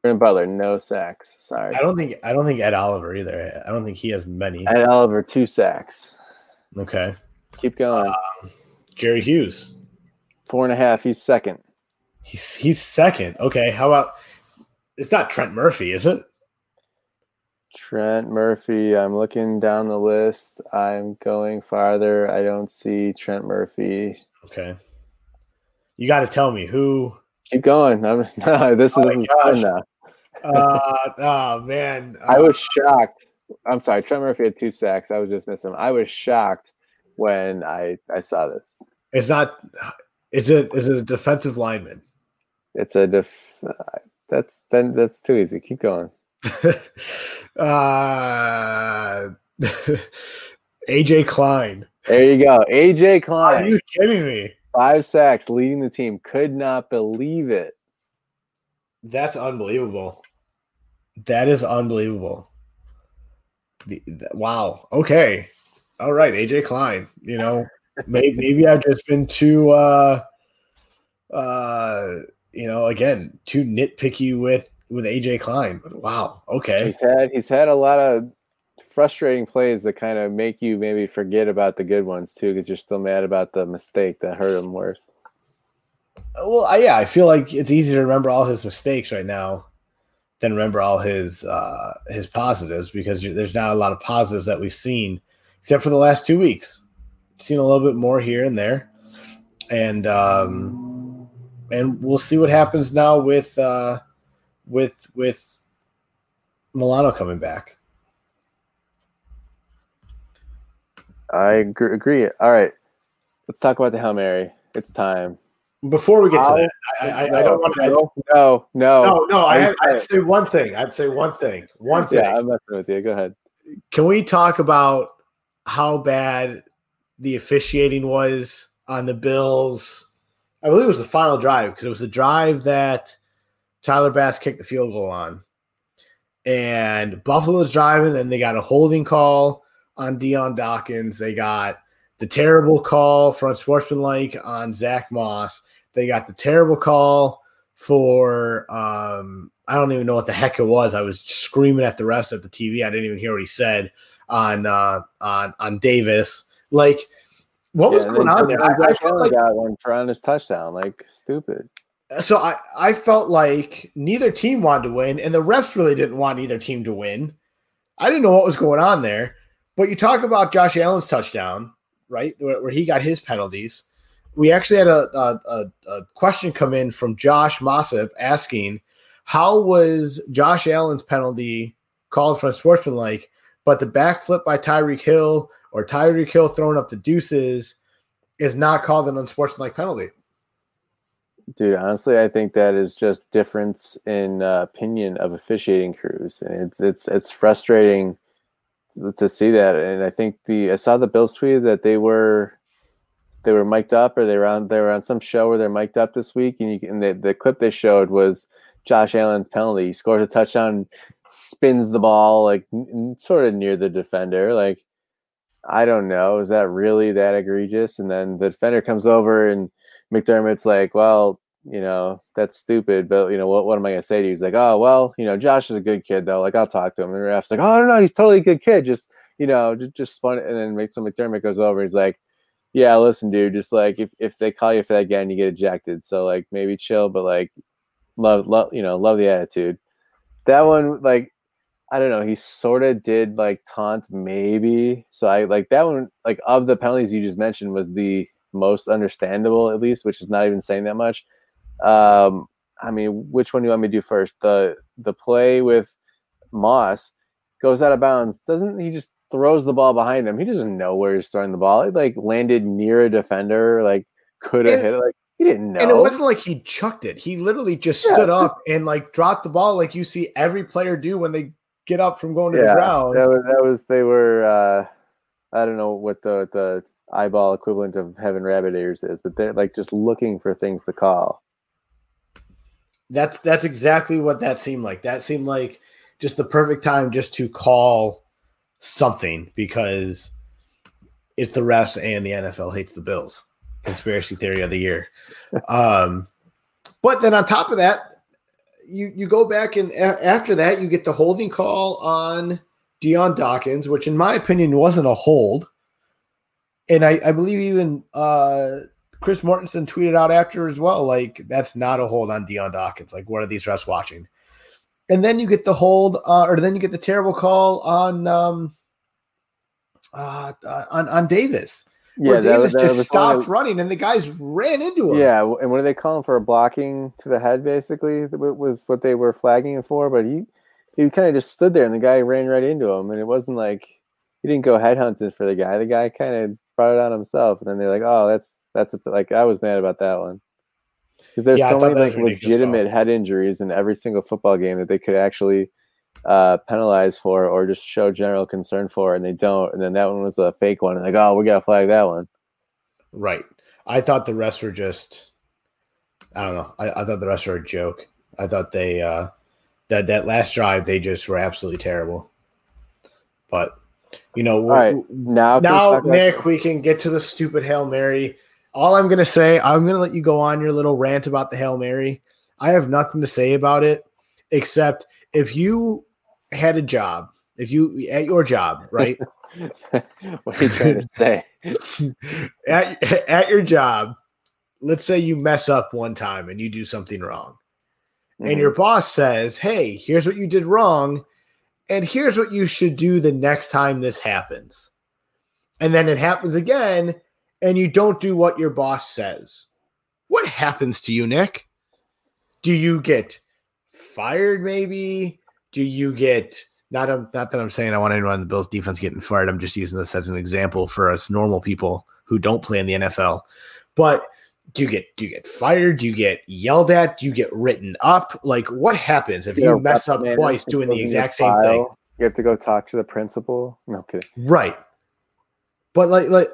Vernon Butler? No sacks. Sorry. I don't think I don't think Ed Oliver either. I don't think he has many. Ed Oliver two sacks. Okay. Keep going. Um, Jerry Hughes. Four and a half. He's second. He's he's second. Okay. How about it's not Trent Murphy, is it? Trent Murphy. I'm looking down the list. I'm going farther. I don't see Trent Murphy. Okay. You got to tell me who. Keep going. I'm, no, this, oh this is fun now. uh, oh man, uh, I was shocked. I'm sorry, Trent Murphy had two sacks. I was just missing. I was shocked when I I saw this. It's not. Is it is it a defensive lineman? It's a def. That's then that's too easy. Keep going. uh, AJ Klein. There you go, AJ Klein. Are you kidding me? Five sacks, leading the team. Could not believe it. That's unbelievable. That is unbelievable. The, the, wow. Okay. All right, AJ Klein. You know, maybe maybe I've just been too uh uh you know, again, too nitpicky with with AJ Klein. But wow, okay. He's had he's had a lot of frustrating plays that kind of make you maybe forget about the good ones too, because you're still mad about the mistake that hurt him worse. Well, I, yeah, I feel like it's easy to remember all his mistakes right now than remember all his uh, his positives because there's not a lot of positives that we've seen except for the last two weeks. Seen a little bit more here and there, and um, and we'll see what happens now with uh, with with Milano coming back. I agree. All right, let's talk about the Hail Mary. It's time. Before we get to that, I, I, no, I don't want to. No, no, no, no. no I, would say one thing. I'd say one thing. One thing. Yeah, I'm messing with you. Go ahead. Can we talk about how bad the officiating was on the Bills? I believe it was the final drive because it was the drive that Tyler Bass kicked the field goal on. And Buffalo's driving, and they got a holding call on Dion Dawkins. They got the terrible call from Sportsmanlike on Zach Moss. They got the terrible call for um I don't even know what the heck it was. I was screaming at the refs at the TV. I didn't even hear what he said on uh on on Davis. Like what yeah, was going on there? I, I felt like got one for on his touchdown, like stupid. So I, I felt like neither team wanted to win, and the refs really didn't want either team to win. I didn't know what was going on there. But you talk about Josh Allen's touchdown, right? Where, where he got his penalties. We actually had a, a, a question come in from Josh Mossip asking, how was Josh Allen's penalty called for sportsmanlike, but the backflip by Tyreek Hill or Tyreek Hill throwing up the deuces is not called an unsportsmanlike penalty. Dude, honestly, I think that is just difference in uh, opinion of officiating crews, and it's it's it's frustrating to see that. And I think the I saw the Bills tweet that they were they were mic'd up, or they were on they were on some show where they're mic'd up this week, and you and the, the clip they showed was Josh Allen's penalty. He scores a touchdown, spins the ball like n- sort of near the defender, like I don't know. Is that really that egregious? And then the defender comes over and McDermott's like, well, you know, that's stupid, but you know, what, what am I gonna say to you? He's like, oh well, you know, Josh is a good kid though. Like I'll talk to him. And the ref's like, oh no, no, he's totally a good kid. Just you know, just, just fun. And then makes some McDermott goes over. He's like, yeah, listen, dude, just like if, if they call you for that again, you get ejected. So like maybe chill, but like love love you know love the attitude. That one like I don't know. He sort of did like taunt, maybe. So I like that one. Like of the penalties you just mentioned, was the most understandable, at least, which is not even saying that much. Um, I mean, which one do you want me to do first? The the play with Moss goes out of bounds. Doesn't he just throws the ball behind him? He doesn't know where he's throwing the ball. It like landed near a defender. Like could have hit it. Like he didn't know. And it wasn't like he chucked it. He literally just yeah. stood up and like dropped the ball, like you see every player do when they get up from going to yeah, the ground. That was, that was they were. uh I don't know what the the eyeball equivalent of having rabbit ears is, but they're like just looking for things to call. That's that's exactly what that seemed like. That seemed like just the perfect time just to call something because it's the refs and the NFL hates the Bills. Conspiracy theory of the year. Um, but then on top of that, you you go back and a- after that you get the holding call on Dion Dawkins, which in my opinion wasn't a hold. And I, I believe even uh, Chris Mortensen tweeted out after as well, like that's not a hold on Dion Dawkins. Like, what are these refs watching? And then you get the hold, uh, or then you get the terrible call on um, uh, on on Davis. Yeah, Davis was, just stopped running, and the guys ran into him. Yeah, and what are they call him for? A blocking to the head, basically, was what they were flagging him for. But he he kind of just stood there, and the guy ran right into him, and it wasn't like he didn't go headhunting for the guy. The guy kind of brought it on himself, and then they're like, "Oh, that's that's a, like I was mad about that one." Because there's yeah, so many like legitimate head injuries in every single football game that they could actually uh, penalize for or just show general concern for, and they don't. And then that one was a fake one, and like, oh, we gotta flag that one. Right. I thought the rest were just. I don't know. I, I thought the rest were a joke. I thought they uh, that that last drive they just were absolutely terrible. But you know, right. now now Nick, we can get to the stupid hail mary. All I'm gonna say, I'm gonna let you go on your little rant about the hail mary. I have nothing to say about it except if you had a job, if you at your job, right? what are you trying to say? at at your job, let's say you mess up one time and you do something wrong. Mm-hmm. And your boss says, "Hey, here's what you did wrong." and here's what you should do the next time this happens. And then it happens again, and you don't do what your boss says. What happens to you, Nick? Do you get fired, maybe? Do you get not, a, not that I'm saying I want anyone on the Bills defense getting fired. I'm just using this as an example for us normal people who don't play in the NFL. But do you get do you get fired? Do you get yelled at? Do you get written up? Like what happens if you, you mess up twice doing the exact same file. thing? You have to go talk to the principal. No kidding. Right. But like like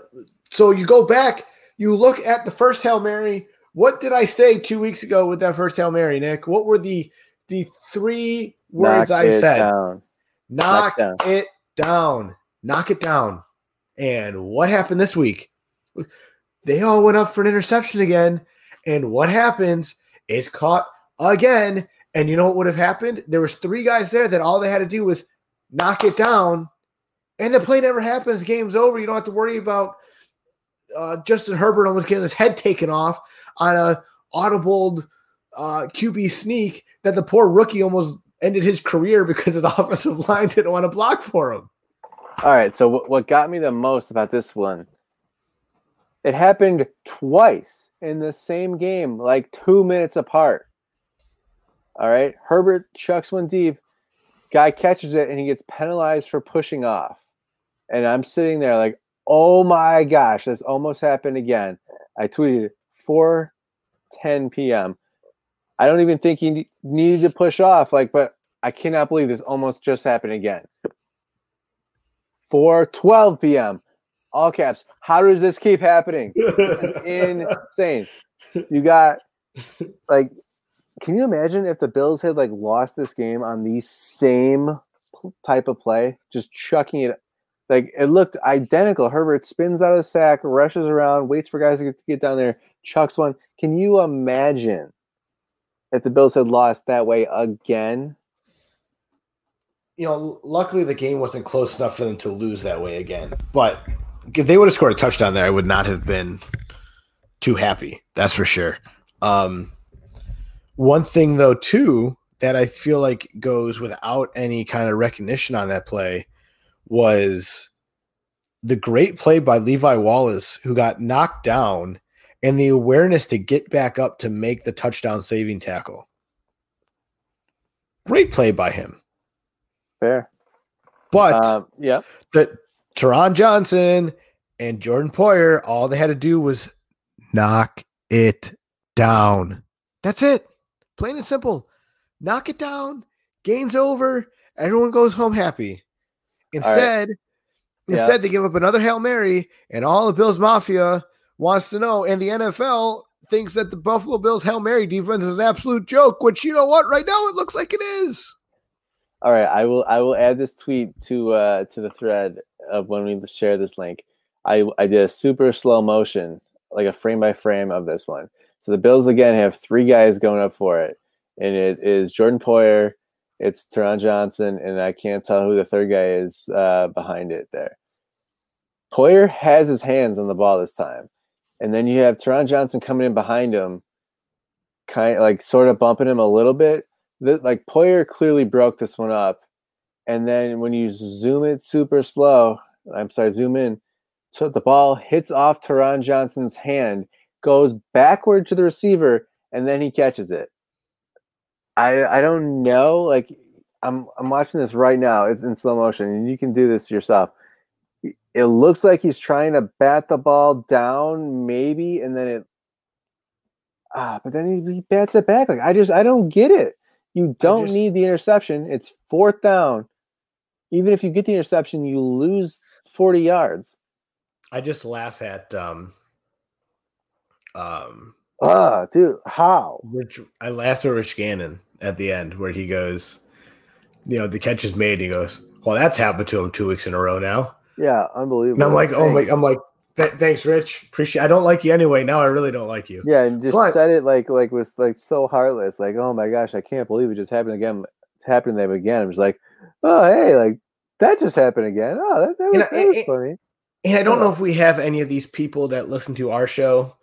so you go back, you look at the first Hail Mary. What did I say two weeks ago with that first Hail Mary, Nick? What were the the three words Knock I said? Down. Knock, Knock down. it down. Knock it down. And what happened this week? they all went up for an interception again. And what happens is caught again. And you know what would have happened? There was three guys there that all they had to do was knock it down, and the play never happens. Game's over. You don't have to worry about uh, Justin Herbert almost getting his head taken off on a audible uh, QB sneak that the poor rookie almost ended his career because the offensive line didn't want to block for him. All right. So w- what got me the most about this one? It happened twice in the same game, like two minutes apart. All right. Herbert chucks one deep. Guy catches it and he gets penalized for pushing off. And I'm sitting there like, oh my gosh, this almost happened again. I tweeted 4 10 p.m. I don't even think he needed to push off. Like, but I cannot believe this almost just happened again. 4 12 p.m. All caps. How does this keep happening? insane. You got like can you imagine if the Bills had like lost this game on the same type of play, just chucking it like it looked identical. Herbert spins out of the sack, rushes around, waits for guys to get, to get down there, chucks one. Can you imagine if the Bills had lost that way again? You know, luckily the game wasn't close enough for them to lose that way again. But if they would have scored a touchdown there, I would not have been too happy. That's for sure. Um, one thing though, too, that I feel like goes without any kind of recognition on that play was the great play by Levi Wallace, who got knocked down, and the awareness to get back up to make the touchdown saving tackle. Great play by him. Fair. But Um, yeah. that Taron Johnson and Jordan Poyer, all they had to do was knock it down. That's it. Plain and simple. Knock it down. Game's over. Everyone goes home happy. Instead, Yeah. instead they give up another Hail Mary, and all the Bills Mafia wants to know, and the NFL thinks that the Buffalo Bills Hail Mary defense is an absolute joke, which you know what? Right now it looks like it is. All right, I will I will add this tweet to uh to the thread of when we share this link. I I did a super slow motion, like a frame by frame of this one. So the Bills again have three guys going up for it, and it is Jordan Poyer, it's Taron Johnson, and I can't tell who the third guy is uh, behind it there. Poyer has his hands on the ball this time, and then you have Taron Johnson coming in behind him, kind of like sort of bumping him a little bit the, like Poyer clearly broke this one up, and then when you zoom it super slow, I'm sorry, zoom in, so the ball hits off Taron Johnson's hand, goes backward to the receiver, and then he catches it. I I don't know, like I'm I'm watching this right now. It's in slow motion, and you can do this yourself. It looks like he's trying to bat the ball down, maybe, and then it ah, but then he, he bats it back. Like I just I don't get it. You don't just- need the interception. It's fourth down. Even if you get the interception, you lose 40 yards. I just laugh at um um Ah, dude, how? Rich, I laughed at Rich Gannon at the end where he goes, you know, the catch is made. And He goes, well, that's happened to him two weeks in a row now. Yeah, unbelievable. And I'm like, oh my, I'm like, "Th- thanks, Rich. Appreciate. I don't like you anyway. Now I really don't like you. yeah, and just but- said it like like was like so heartless. Like, oh my gosh, I can't believe it just happened again. It's happening to them again. I'm just like, oh hey, like that just happened again. Oh, that, that was, that was funny. And I don't know if we have any of these people that listen to our show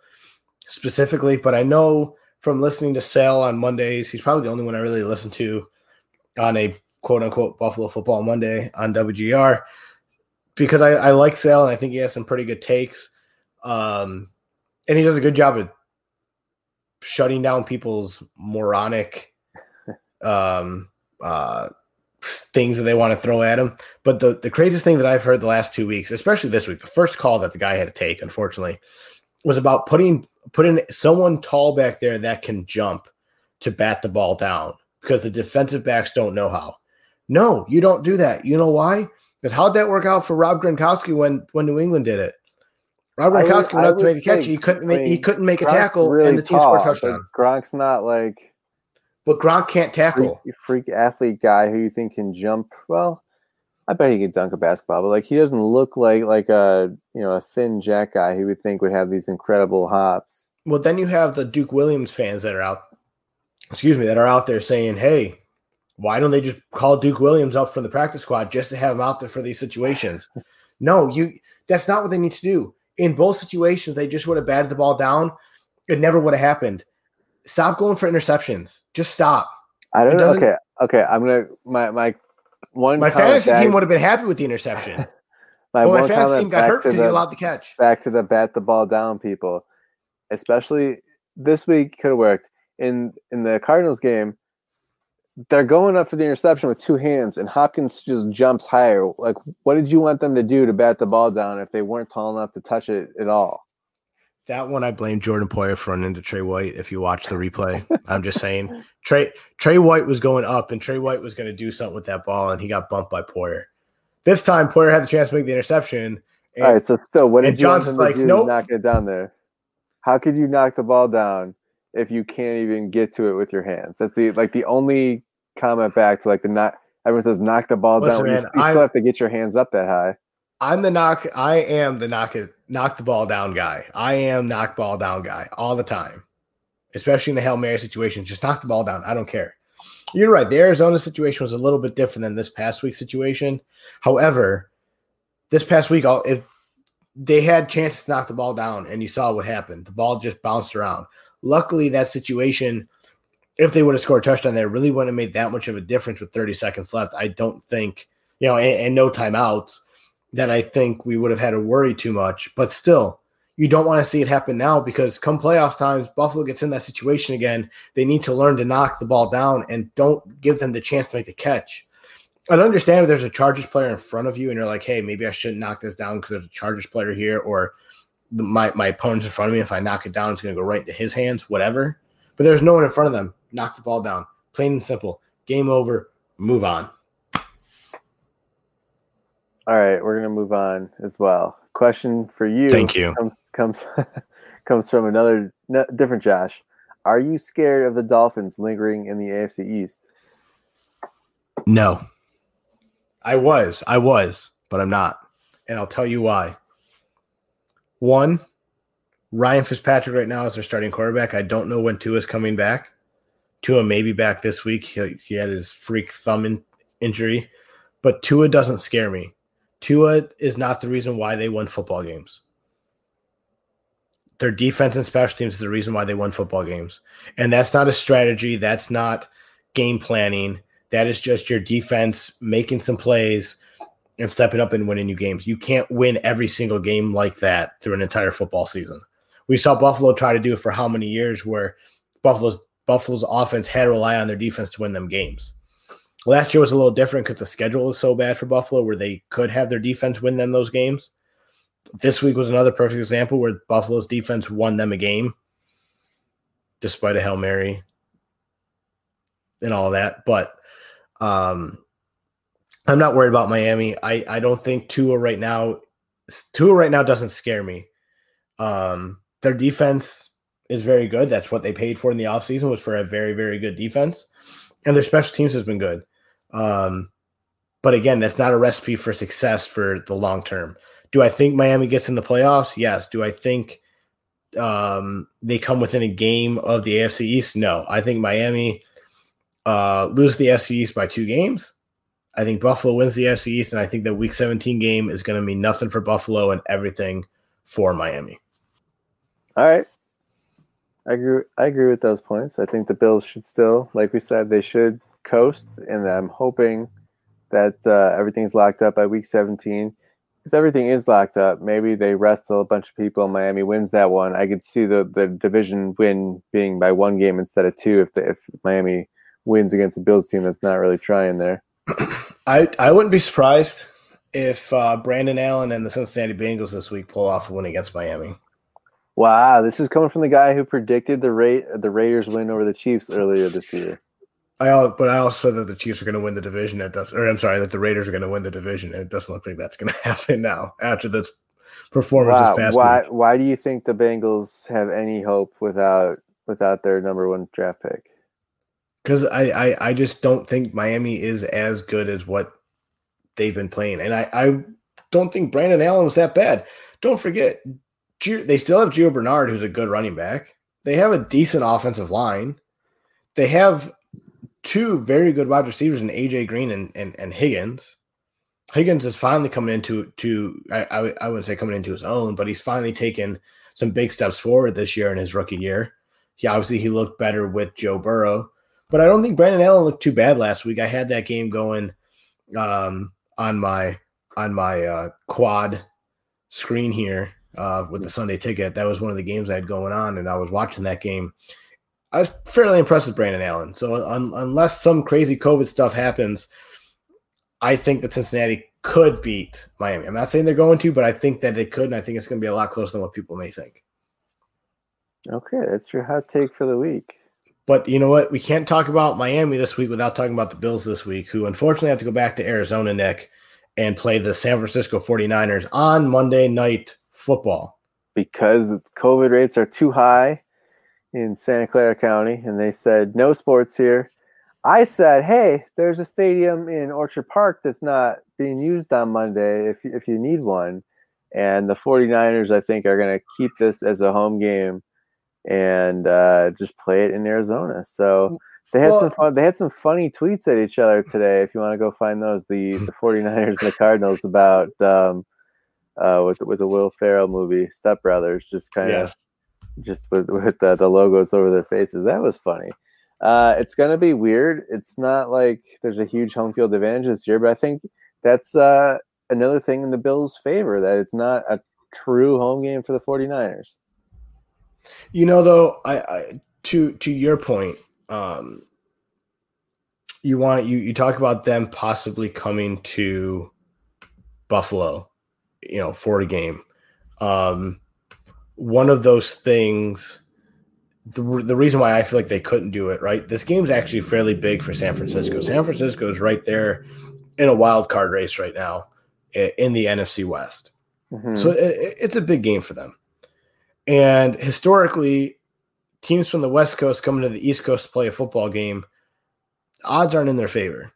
specifically, but I know from listening to Sale on Mondays, he's probably the only one I really listen to on a quote unquote Buffalo Football Monday on WGR because I, I like Sale and I think he has some pretty good takes. Um, and he does a good job of shutting down people's moronic um, uh, things that they want to throw at him. But the, the craziest thing that I've heard the last two weeks, especially this week, the first call that the guy had to take, unfortunately, was about putting putting someone tall back there that can jump to bat the ball down because the defensive backs don't know how. No, you don't do that. You know why? Because how'd that work out for Rob Gronkowski when when New England did it? Rob Gronkowski went up to make a catch. He couldn't make he couldn't make a tackle, really and the team scored a touchdown. Gronk's not like But Gronk can't freak, tackle. freak athlete guy who you think can jump. Well, I bet he could dunk a basketball, but like he doesn't look like like a you know a thin jack guy who would think would have these incredible hops. Well, then you have the Duke Williams fans that are out excuse me, that are out there saying, "Hey, why don't they just call Duke Williams up from the practice squad just to have him out there for these situations?" no, you. That's not what they need to do. In both situations, they just would have batted the ball down. It never would have happened. Stop going for interceptions. Just stop. I don't know. Okay, okay. I'm gonna my my one. My fantasy back, team would have been happy with the interception. my, but my fantasy team got hurt because he allowed the catch. Back to the bat the ball down people, especially this week could have worked in in the Cardinals game. They're going up for the interception with two hands, and Hopkins just jumps higher. Like, what did you want them to do to bat the ball down if they weren't tall enough to touch it at all? That one I blame Jordan Poyer for running into Trey White. If you watch the replay, I'm just saying Trey Trey White was going up, and Trey White was going to do something with that ball, and he got bumped by Poyer. This time, Poyer had the chance to make the interception. And, All right, so still, what did you Johnson's want him to like, nope. knock it down there? How could you knock the ball down if you can't even get to it with your hands? That's the like the only comment back to like the not. Everyone says knock the ball Listen, down. Man, you, you still have to get your hands up that high. I'm the knock. I am the knock it, knock the ball down guy. I am knock ball down guy all the time, especially in the hail mary situations. Just knock the ball down. I don't care. You're right. The Arizona situation was a little bit different than this past week situation. However, this past week, all if they had chances to knock the ball down, and you saw what happened, the ball just bounced around. Luckily, that situation, if they would have scored a touchdown there, really wouldn't have made that much of a difference with 30 seconds left. I don't think, you know, and, and no timeouts that I think we would have had to worry too much. But still, you don't want to see it happen now because come playoffs times, Buffalo gets in that situation again. They need to learn to knock the ball down and don't give them the chance to make the catch. I understand if there's a Chargers player in front of you and you're like, hey, maybe I shouldn't knock this down because there's a Chargers player here or my, my opponent's in front of me. If I knock it down, it's going to go right into his hands, whatever. But there's no one in front of them. Knock the ball down. Plain and simple. Game over. Move on. All right, we're gonna move on as well. Question for you. Thank you. Comes comes, comes from another different Josh. Are you scared of the Dolphins lingering in the AFC East? No. I was, I was, but I'm not, and I'll tell you why. One, Ryan Fitzpatrick right now is their starting quarterback. I don't know when Tua is coming back. Tua may be back this week. He, he had his freak thumb in, injury, but Tua doesn't scare me. Tua is not the reason why they won football games. Their defense and special teams is the reason why they won football games. And that's not a strategy. That's not game planning. That is just your defense making some plays and stepping up and winning you games. You can't win every single game like that through an entire football season. We saw Buffalo try to do it for how many years where Buffalo's Buffalo's offense had to rely on their defense to win them games. Last year was a little different because the schedule was so bad for Buffalo where they could have their defense win them those games. This week was another perfect example where Buffalo's defense won them a game despite a Hail Mary and all that. But um, I'm not worried about Miami. I, I don't think Tua right now Tua right now doesn't scare me. Um, their defense is very good. That's what they paid for in the offseason was for a very, very good defense. And their special teams has been good. Um, but again, that's not a recipe for success for the long term. Do I think Miami gets in the playoffs? Yes. Do I think um, they come within a game of the AFC East? No. I think Miami uh, lose the AFC East by two games. I think Buffalo wins the AFC East, and I think that Week 17 game is going to mean nothing for Buffalo and everything for Miami. All right. I agree. I agree with those points. I think the Bills should still, like we said, they should coast, and I'm hoping that uh, everything's locked up by week 17. If everything is locked up, maybe they wrestle a bunch of people. Miami wins that one. I could see the, the division win being by one game instead of two if the, if Miami wins against the Bills team that's not really trying there. I I wouldn't be surprised if uh, Brandon Allen and the Cincinnati Bengals this week pull off a win against Miami. Wow, this is coming from the guy who predicted the rate the Raiders win over the Chiefs earlier this year. I but I also said that the Chiefs are going to win the division. It does, or I'm sorry, that the Raiders are going to win the division. It doesn't look like that's going to happen now after this performance wow. this why, week. Why do you think the Bengals have any hope without without their number one draft pick? Because I, I I just don't think Miami is as good as what they've been playing, and I I don't think Brandon Allen was that bad. Don't forget, they still have Gio Bernard, who's a good running back. They have a decent offensive line they have two very good wide receivers in AJ Green and, and, and Higgins. Higgins is finally coming into to I, I, I wouldn't say coming into his own, but he's finally taken some big steps forward this year in his rookie year. He obviously he looked better with Joe Burrow, but I don't think Brandon Allen looked too bad last week. I had that game going um, on my on my uh, quad screen here uh, with the Sunday ticket. That was one of the games I had going on, and I was watching that game. I was fairly impressed with Brandon Allen. So un- unless some crazy COVID stuff happens, I think that Cincinnati could beat Miami. I'm not saying they're going to, but I think that they could, and I think it's going to be a lot closer than what people may think. Okay, that's your hot take for the week. But you know what? We can't talk about Miami this week without talking about the Bills this week, who unfortunately have to go back to Arizona, Nick, and play the San Francisco 49ers on Monday night football. Because COVID rates are too high in Santa Clara County, and they said no sports here. I said, hey, there's a stadium in Orchard Park that's not being used on Monday if, if you need one. And the 49ers, I think, are going to keep this as a home game and uh, just play it in Arizona. So they had well, some fun. They had some funny tweets at each other today. If you want to go find those, the the 49ers and the Cardinals about um, uh, with with the Will Ferrell movie Step Brothers, just kind of yes. just with with the, the logos over their faces. That was funny. Uh, it's going to be weird. It's not like there's a huge home field advantage this year, but I think that's uh, another thing in the Bills' favor that it's not a true home game for the 49ers. You know, though, I, I to to your point, um, you want you you talk about them possibly coming to Buffalo, you know, for a game. Um, one of those things the, the reason why I feel like they couldn't do it, right? This game's actually fairly big for San Francisco. San Francisco is right there in a wild card race right now in the NFC West. Mm-hmm. So it, it's a big game for them. And historically, teams from the West Coast coming to the East Coast to play a football game, odds aren't in their favor.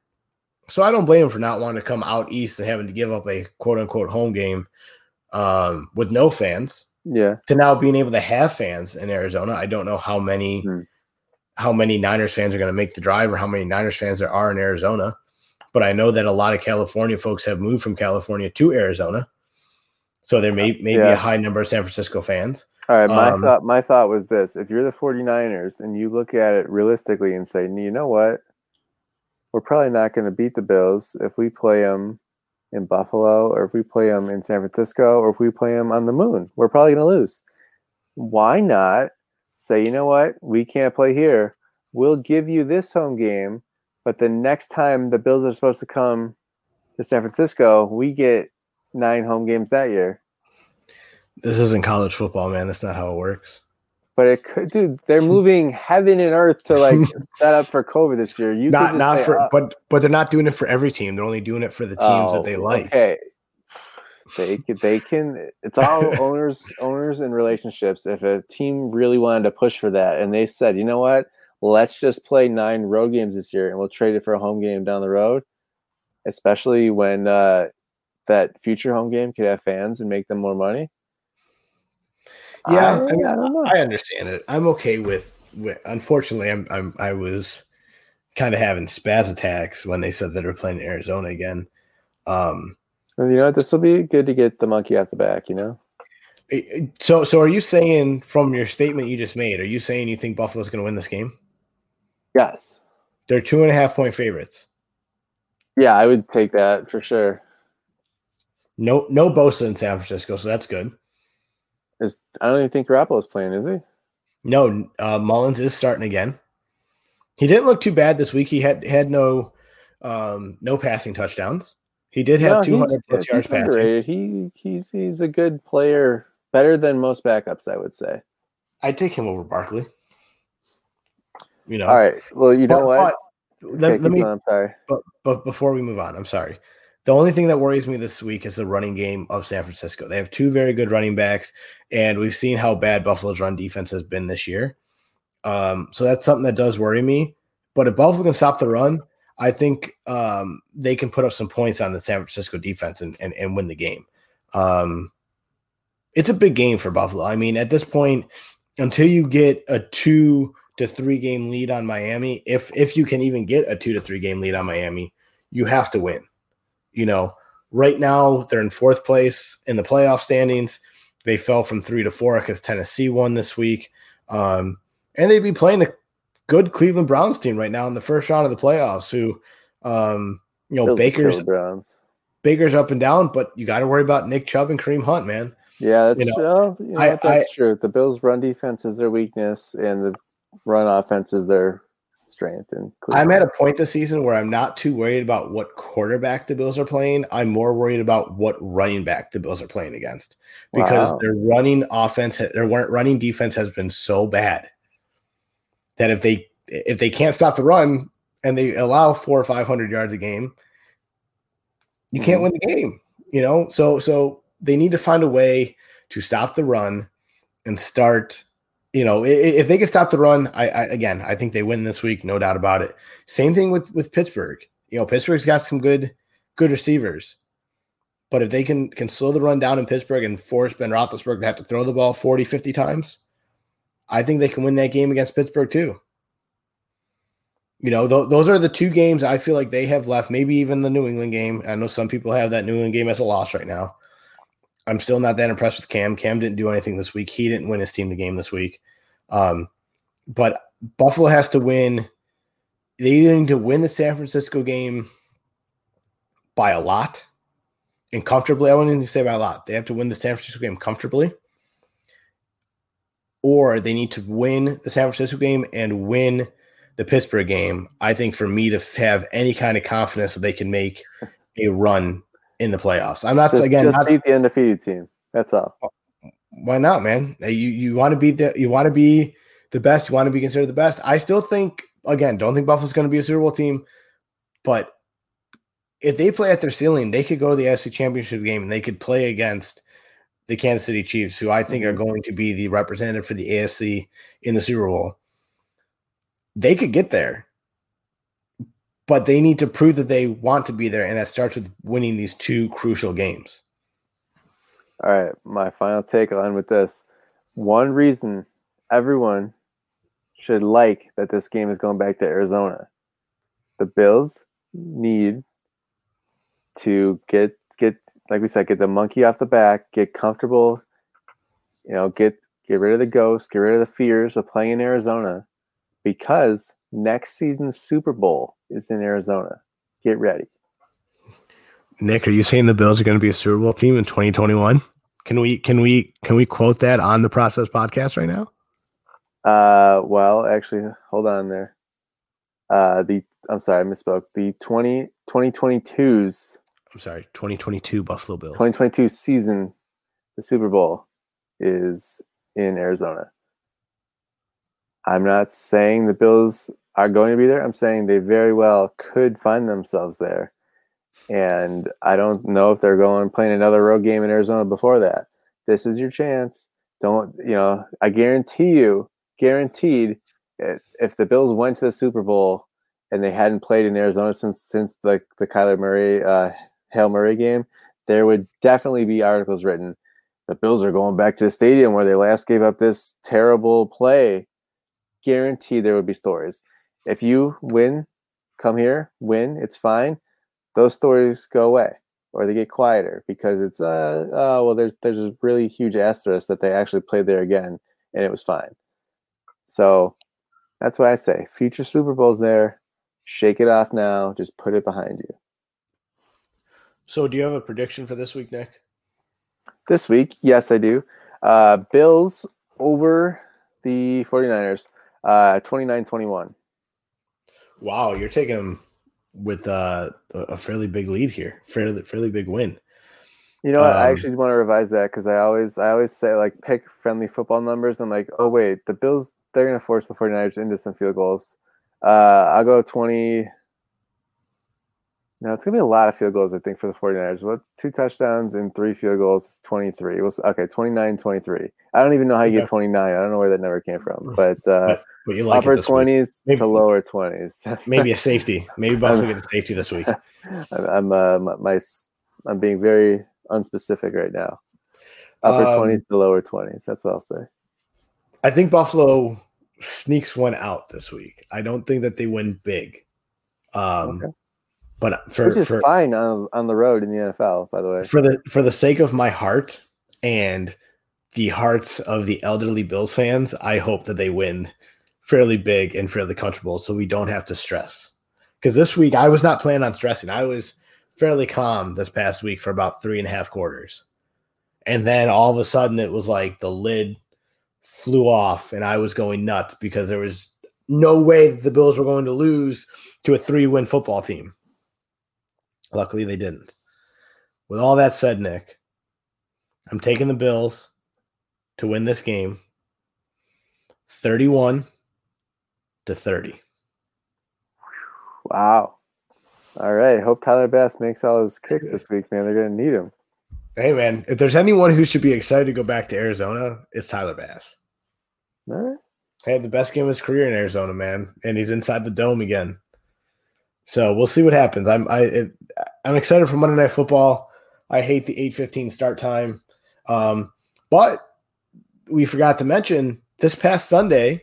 So I don't blame him for not wanting to come out east and having to give up a quote unquote home game um, with no fans yeah. To now being able to have fans in Arizona. I don't know how many mm. how many Niners fans are going to make the drive or how many Niners fans there are in Arizona. But I know that a lot of California folks have moved from California to Arizona. So there may, may yeah. be a high number of San Francisco fans. All right, my um, thought my thought was this. If you're the 49ers and you look at it realistically and say, you know what? We're probably not going to beat the Bills if we play them in Buffalo or if we play them in San Francisco or if we play them on the moon, we're probably going to lose. Why not say, you know what? We can't play here. We'll give you this home game, but the next time the Bills are supposed to come to San Francisco, we get nine home games that year. This isn't college football, man. That's not how it works. But it could, dude. They're moving heaven and earth to like set up for COVID this year. You not not say, for, oh. but but they're not doing it for every team. They're only doing it for the teams oh, that they like. Okay, they can, they can. It's all owners owners and relationships. If a team really wanted to push for that, and they said, you know what, let's just play nine road games this year, and we'll trade it for a home game down the road. Especially when uh, that future home game could have fans and make them more money yeah, I, I, mean, I, I understand it. I'm okay with, with. Unfortunately, I'm, I'm I was kind of having spaz attacks when they said that they're playing Arizona again. Um, you know what? This will be good to get the monkey out the back. You know. So, so are you saying from your statement you just made? Are you saying you think Buffalo's going to win this game? Yes. They're two and a half point favorites. Yeah, I would take that for sure. No, no Bosa in San Francisco, so that's good. Is I don't even think is playing, is he? No, uh, Mullens is starting again. He didn't look too bad this week. He had had no um, no passing touchdowns. He did have no, 200 plus yards passing. He he's he's a good player, better than most backups, I would say. I'd take him over Barkley. You know. All right. Well, you know but, what? But, let, let me. I'm sorry. But but before we move on, I'm sorry. The only thing that worries me this week is the running game of San Francisco. They have two very good running backs, and we've seen how bad Buffalo's run defense has been this year. Um, so that's something that does worry me. But if Buffalo can stop the run, I think um, they can put up some points on the San Francisco defense and, and, and win the game. Um, it's a big game for Buffalo. I mean, at this point, until you get a two to three game lead on Miami, if if you can even get a two to three game lead on Miami, you have to win. You know, right now they're in fourth place in the playoff standings. They fell from three to four because Tennessee won this week. Um, and they'd be playing a good Cleveland Browns team right now in the first round of the playoffs, who um, you know, Baker's Browns. Baker's up and down, but you got to worry about Nick Chubb and Kareem Hunt, man. Yeah, that's, you know, true. You know, I, that's I, true. The Bills' run defense is their weakness, and the run offense is their strength. And I'm at a point this season where I'm not too worried about what quarterback the Bills are playing. I'm more worried about what running back the Bills are playing against because wow. their running offense, their running defense has been so bad that if they if they can't stop the run and they allow four or five hundred yards a game, you can't mm-hmm. win the game. You know, so so they need to find a way to stop the run and start. You know, if they can stop the run, I, I again, I think they win this week, no doubt about it. Same thing with with Pittsburgh. You know, Pittsburgh's got some good good receivers, but if they can can slow the run down in Pittsburgh and force Ben Roethlisberger to have to throw the ball 40, 50 times, I think they can win that game against Pittsburgh too. You know, th- those are the two games I feel like they have left. Maybe even the New England game. I know some people have that New England game as a loss right now. I'm still not that impressed with Cam. Cam didn't do anything this week. He didn't win his team the game this week. Um, but Buffalo has to win. They either need to win the San Francisco game by a lot and comfortably. I wouldn't even say by a lot. They have to win the San Francisco game comfortably, or they need to win the San Francisco game and win the Pittsburgh game. I think for me to have any kind of confidence that they can make a run in the playoffs. I'm not just, again just not, beat the undefeated team. That's all. Why not, man? You you want to be the you want to be the best. You want to be considered the best. I still think again, don't think Buffalo's going to be a Super Bowl team, but if they play at their ceiling, they could go to the AFC Championship game and they could play against the Kansas City Chiefs, who I think are mm-hmm. going to be the representative for the AFC in the Super Bowl. They could get there but they need to prove that they want to be there, and that starts with winning these two crucial games. All right, my final take on with this. One reason everyone should like that this game is going back to Arizona. The Bills need to get get like we said, get the monkey off the back, get comfortable, you know, get get rid of the ghosts, get rid of the fears of playing in Arizona because next season's Super Bowl is in Arizona. Get ready. Nick, are you saying the Bills are going to be a Super Bowl team in 2021? Can we can we can we quote that on the Process podcast right now? Uh, well, actually, hold on there. Uh, the I'm sorry, I misspoke. The 20 2022's I'm sorry, 2022 Buffalo Bills. 2022 season, the Super Bowl is in Arizona. I'm not saying the Bills are going to be there. I'm saying they very well could find themselves there. And I don't know if they're going playing another road game in Arizona before that. This is your chance. Don't, you know, I guarantee you, guaranteed, if the Bills went to the Super Bowl and they hadn't played in Arizona since since the, the Kyler Murray, uh, Hail Murray game, there would definitely be articles written. The Bills are going back to the stadium where they last gave up this terrible play. Guaranteed there would be stories if you win, come here, win, it's fine. Those stories go away or they get quieter because it's uh oh well there's there's a really huge asterisk that they actually played there again and it was fine. So that's what I say. Future Super Bowls there. Shake it off now. Just put it behind you. So do you have a prediction for this week, Nick? This week, yes, I do. Uh Bills over the 49ers, uh 29-21. Wow, you're taking them with uh, a fairly big lead here, fairly fairly big win. You know, um, I actually want to revise that because I always I always say like pick friendly football numbers. I'm like, oh wait, the Bills they're gonna force the 49ers into some field goals. Uh, I'll go 20, no, it's going to be a lot of field goals, I think, for the 49ers. What's two touchdowns and three field goals is 23. It was, okay, 29 23. I don't even know how you get 29. I don't know where that number came from. But, uh, but you like upper 20s maybe, to lower 20s. maybe a safety. Maybe Buffalo gets a safety this week. I'm, uh, my, I'm being very unspecific right now. Upper um, 20s to lower 20s. That's what I'll say. I think Buffalo sneaks one out this week. I don't think that they win big. Um, okay. But for which is for, fine on on the road in the NFL, by the way. For the for the sake of my heart and the hearts of the elderly Bills fans, I hope that they win fairly big and fairly comfortable, so we don't have to stress. Because this week I was not planning on stressing. I was fairly calm this past week for about three and a half quarters, and then all of a sudden it was like the lid flew off, and I was going nuts because there was no way that the Bills were going to lose to a three win football team. Luckily, they didn't. With all that said, Nick, I'm taking the Bills to win this game 31 to 30. Wow. All right. Hope Tyler Bass makes all his kicks this week, man. They're going to need him. Hey, man. If there's anyone who should be excited to go back to Arizona, it's Tyler Bass. All right. Had the best game of his career in Arizona, man. And he's inside the dome again. So we'll see what happens. I'm I it, I'm excited for Monday Night Football. I hate the 8:15 start time, um, but we forgot to mention this past Sunday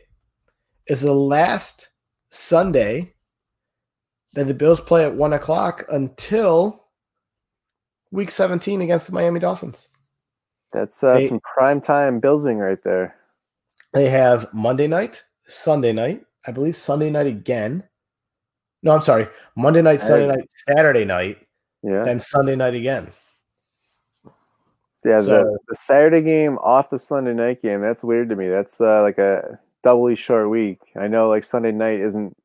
is the last Sunday that the Bills play at one o'clock until Week 17 against the Miami Dolphins. That's uh, they, some prime time Billsing right there. They have Monday night, Sunday night, I believe Sunday night again, no, I'm sorry. Monday night, Sunday night, Saturday night, yeah, then Sunday night again. Yeah, so, the, the Saturday game off the Sunday night game. That's weird to me. That's uh, like a doubly short week. I know like Sunday night isn't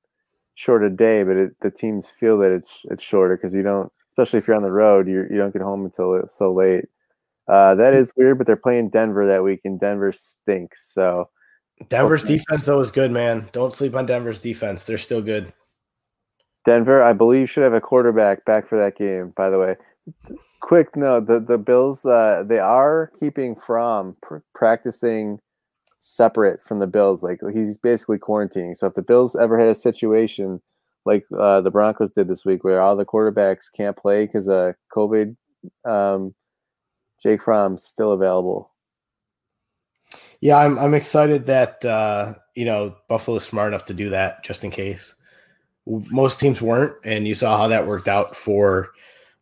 short a day, but it, the teams feel that it's it's shorter because you don't, especially if you're on the road, you you don't get home until it's so late. Uh, that is weird, but they're playing Denver that week, and Denver stinks. So Denver's defense though is good, man. Don't sleep on Denver's defense; they're still good. Denver, I believe, should have a quarterback back for that game. By the way, quick note: the the Bills uh, they are keeping from pr- practicing separate from the Bills. Like he's basically quarantining. So if the Bills ever had a situation like uh, the Broncos did this week, where all the quarterbacks can't play because of COVID, um, Jake Fromm's still available. Yeah, I'm I'm excited that uh, you know Buffalo's smart enough to do that just in case most teams weren't, and you saw how that worked out for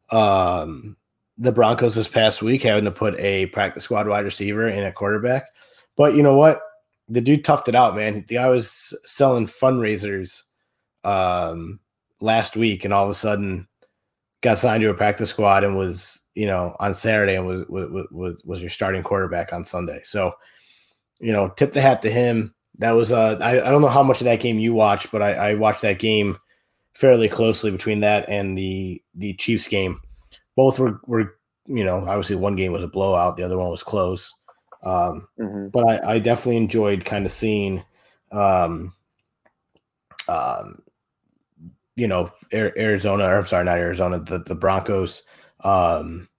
um, the Broncos this past week, having to put a practice squad wide receiver in a quarterback. But you know what? The dude toughed it out, man. The guy was selling fundraisers um, last week, and all of a sudden got signed to a practice squad and was, you know, on Saturday and was was was, was your starting quarterback on Sunday. So, you know, tip the hat to him that was uh I, I don't know how much of that game you watched, but I, I watched that game fairly closely between that and the the Chiefs game. Both were were you know obviously one game was a blowout, the other one was close. Um, mm-hmm. But I, I definitely enjoyed kind of seeing, um, um, you know, Arizona. Or I'm sorry, not Arizona. The the Broncos. Um,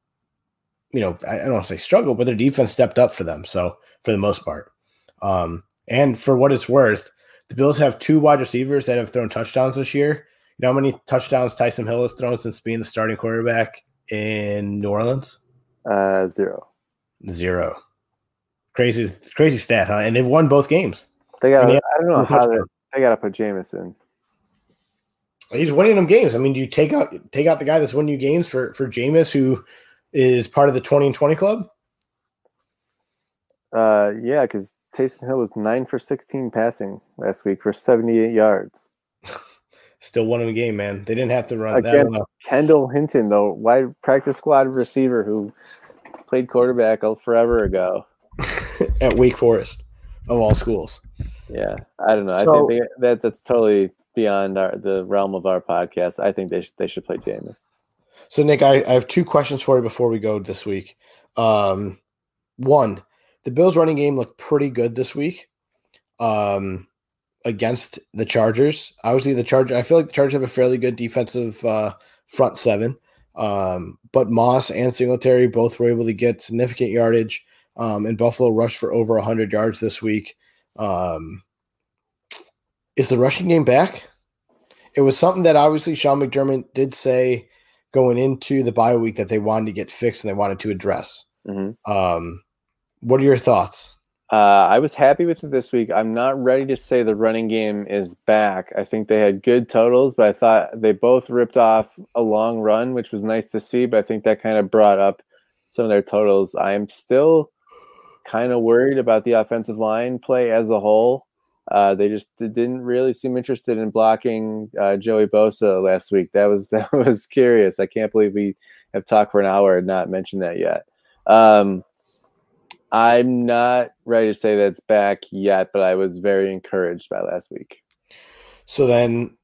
you know, I, I don't want to say struggle, but their defense stepped up for them. So for the most part, um, and for what it's worth, the Bills have two wide receivers that have thrown touchdowns this year. You know how many touchdowns Taysom Hill has thrown since being the starting quarterback in New Orleans? Uh, zero. Zero. Crazy, crazy stat, huh? And they've won both games. They got. I don't know how they, they got to put Jameson. He's winning them games. I mean, do you take out take out the guy that's winning you games for for Jameis, who is part of the twenty and twenty club? Uh, yeah, because Taysom Hill was nine for sixteen passing last week for seventy eight yards. Still won a game, man. They didn't have to run. Again, Kendall Hinton, though, wide practice squad receiver who played quarterback forever ago at Wake Forest, of all schools. Yeah, I don't know. So, I think they, that that's totally beyond our, the realm of our podcast. I think they should they should play Jameis. So, Nick, I, I have two questions for you before we go this week. Um, one, the Bills running game looked pretty good this week um, against the Chargers. Obviously, the Chargers, I feel like the Chargers have a fairly good defensive uh, front seven. Um, but Moss and Singletary both were able to get significant yardage. Um, and Buffalo rushed for over 100 yards this week. Um, is the rushing game back? It was something that obviously Sean McDermott did say going into the bye week that they wanted to get fixed and they wanted to address. Mm-hmm. Um, what are your thoughts? Uh, I was happy with it this week. I'm not ready to say the running game is back. I think they had good totals, but I thought they both ripped off a long run, which was nice to see. But I think that kind of brought up some of their totals. I am still kind of worried about the offensive line play as a whole. Uh, they just didn't really seem interested in blocking uh, Joey Bosa last week. That was that was curious. I can't believe we have talked for an hour and not mentioned that yet. Um, I'm not ready to say that's back yet, but I was very encouraged by last week. So then,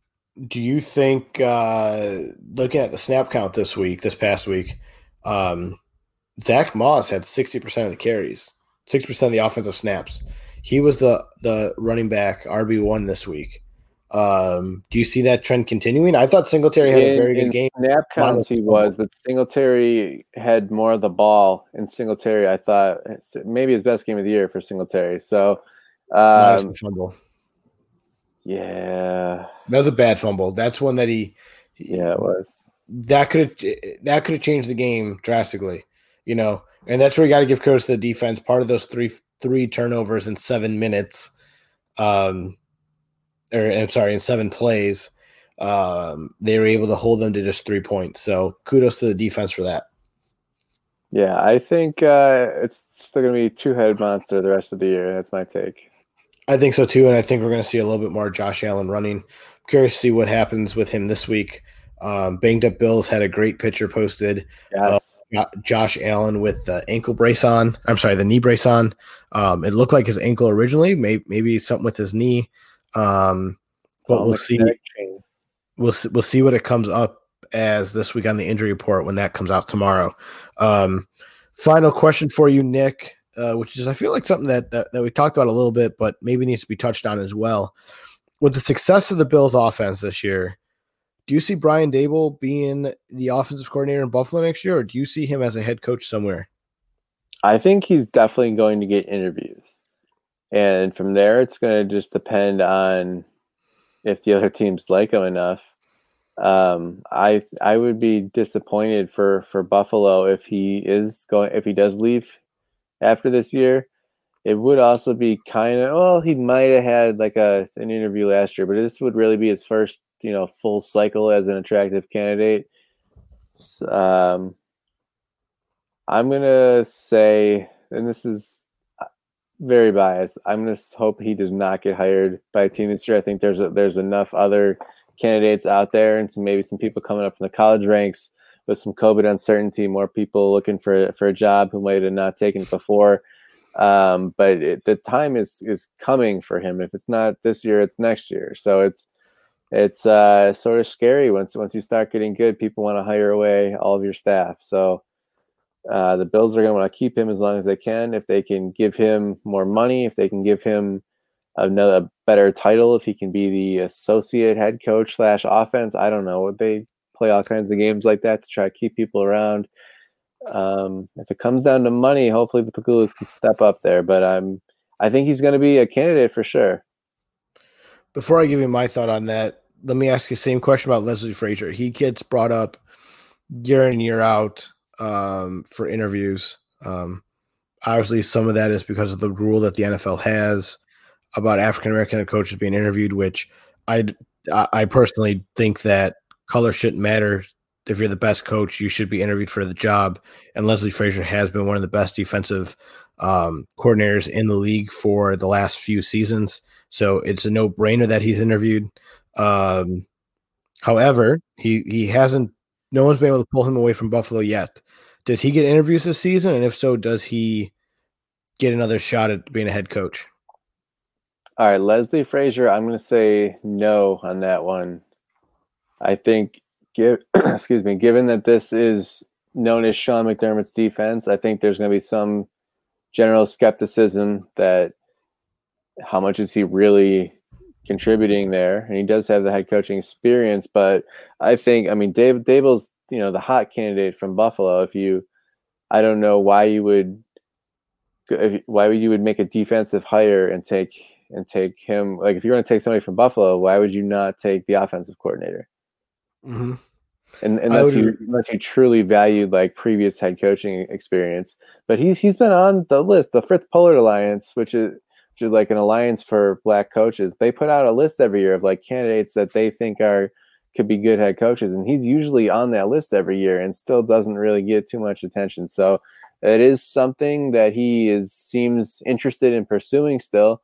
do you think, uh, looking at the snap count this week, this past week, um, Zach Moss had 60% of the carries, 60% of the offensive snaps. He was the, the running back RB1 this week. Um, do you see that trend continuing? I thought Singletary had in, a very good game. Snap counts he was, but Singletary had more of the ball. And Singletary, I thought maybe his best game of the year for Singletary. So, um, fumble. Yeah, that was a bad fumble. That's one that he. Yeah, it was. That could have that could have changed the game drastically, you know. And that's where you got to give kudos to the defense. Part of those three three turnovers in seven minutes. Um, or I'm sorry, in seven plays, um, they were able to hold them to just three points. So kudos to the defense for that. Yeah, I think uh, it's still going to be two headed monster the rest of the year. That's my take. I think so too, and I think we're going to see a little bit more Josh Allen running. I'm curious to see what happens with him this week. Um, banged up Bills had a great picture posted. Yes. Uh, Josh Allen with the ankle brace on. I'm sorry, the knee brace on. Um, it looked like his ankle originally, maybe, maybe something with his knee. Um, but we'll see. We'll we'll see what it comes up as this week on the injury report when that comes out tomorrow. Um, final question for you, Nick, uh, which is I feel like something that, that that we talked about a little bit, but maybe needs to be touched on as well. With the success of the Bills' offense this year, do you see Brian Daboll being the offensive coordinator in Buffalo next year, or do you see him as a head coach somewhere? I think he's definitely going to get interviews and from there it's going to just depend on if the other teams like him enough. Um, I I would be disappointed for for Buffalo if he is going if he does leave after this year. It would also be kind of well, he might have had like a an interview last year, but this would really be his first you know full cycle as an attractive candidate. Um, I'm gonna say, and this is very biased. I'm to hope he does not get hired by a team this year. I think there's a, there's enough other candidates out there, and some maybe some people coming up from the college ranks with some COVID uncertainty. More people looking for for a job who might have not taken it before. Um, but it, the time is is coming for him. If it's not this year, it's next year. So it's it's uh, sort of scary once once you start getting good. People want to hire away all of your staff. So uh, the Bills are going to want to keep him as long as they can. If they can give him more money, if they can give him another better title, if he can be the associate head coach slash offense, I don't know. They play all kinds of games like that to try to keep people around. Um, if it comes down to money, hopefully the Pegulas can step up there. But I'm, I think he's going to be a candidate for sure. Before I give you my thought on that, let me ask you the same question about Leslie Frazier. He gets brought up year in year out um, for interviews. Um, obviously, some of that is because of the rule that the NFL has about African American coaches being interviewed, which I I personally think that color shouldn't matter. If you're the best coach, you should be interviewed for the job. And Leslie Frazier has been one of the best defensive um, coordinators in the league for the last few seasons. So it's a no brainer that he's interviewed. Um, however, he he hasn't. No one's been able to pull him away from Buffalo yet. Does he get interviews this season? And if so, does he get another shot at being a head coach? All right, Leslie Frazier, I'm going to say no on that one. I think, give, excuse me, given that this is known as Sean McDermott's defense, I think there's going to be some general skepticism that how much is he really contributing there? And he does have the head coaching experience, but I think, I mean, Dave Daboll's you know the hot candidate from Buffalo. If you, I don't know why you would, if, why would you would make a defensive hire and take and take him like if you're going to take somebody from Buffalo, why would you not take the offensive coordinator? Mm-hmm. and unless you unless you truly valued like previous head coaching experience. But he's he's been on the list, the Fritz Pollard Alliance, which is like an alliance for black coaches. They put out a list every year of like candidates that they think are could be good head coaches, and he's usually on that list every year and still doesn't really get too much attention. So it is something that he is seems interested in pursuing still.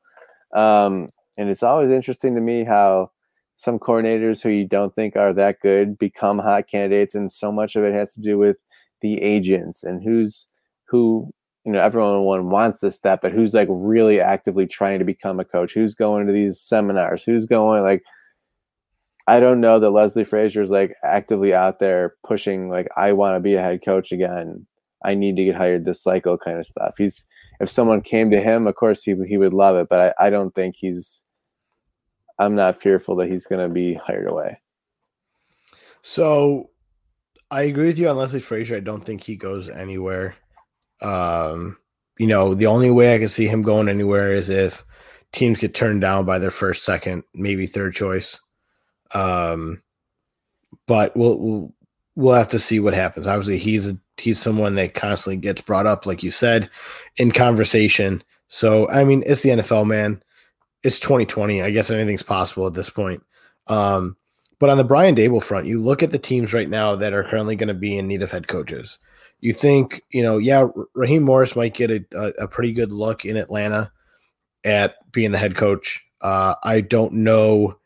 Um, and it's always interesting to me how some coordinators who you don't think are that good become hot candidates, and so much of it has to do with the agents and who's who. You know, everyone wants this step, but who's like really actively trying to become a coach? Who's going to these seminars? Who's going like? I don't know that Leslie Frazier is like actively out there pushing like I want to be a head coach again. I need to get hired this cycle kind of stuff. He's if someone came to him, of course he he would love it, but I, I don't think he's I'm not fearful that he's going to be hired away. So I agree with you on Leslie Frazier. I don't think he goes anywhere. Um, you know, the only way I can see him going anywhere is if teams get turned down by their first, second, maybe third choice. Um, but we'll, we'll we'll have to see what happens. Obviously, he's a, he's someone that constantly gets brought up, like you said, in conversation. So I mean, it's the NFL, man it's 2020. I guess anything's possible at this point. Um, but on the Brian Daboll front, you look at the teams right now that are currently going to be in need of head coaches. You think, you know, yeah, Raheem Morris might get a, a, pretty good look in Atlanta at being the head coach. Uh, I don't know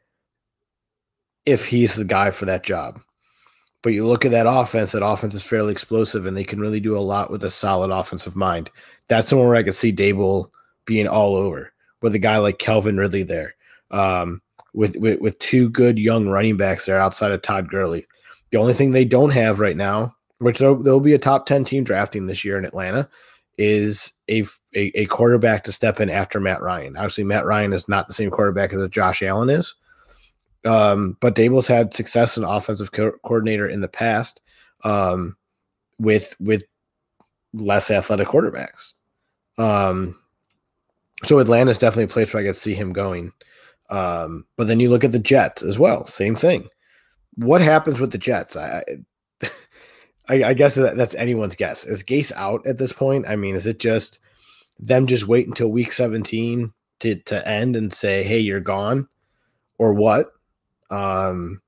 if he's the guy for that job. But you look at that offense, that offense is fairly explosive and they can really do a lot with a solid offensive mind. That's somewhere I could see Daboll being all over with a guy like Calvin Ridley there, um, with, with with two good young running backs there outside of Todd Gurley. The only thing they don't have right now, which there'll, there'll be a top ten team drafting this year in Atlanta, is a, a, a quarterback to step in after Matt Ryan. Obviously, Matt Ryan is not the same quarterback as Josh Allen is. Um, but Daboll's had success in offensive co- coordinator in the past um, with with less athletic quarterbacks. Um, so Atlanta's definitely a place where I could see him going. Um, but then you look at the Jets as well, same thing. What happens with the Jets? I, I, I guess that, that's anyone's guess. Is Gase out at this point? I mean, is it just them just wait until week 17 to, to end and say, hey, you're gone? Or what? Um,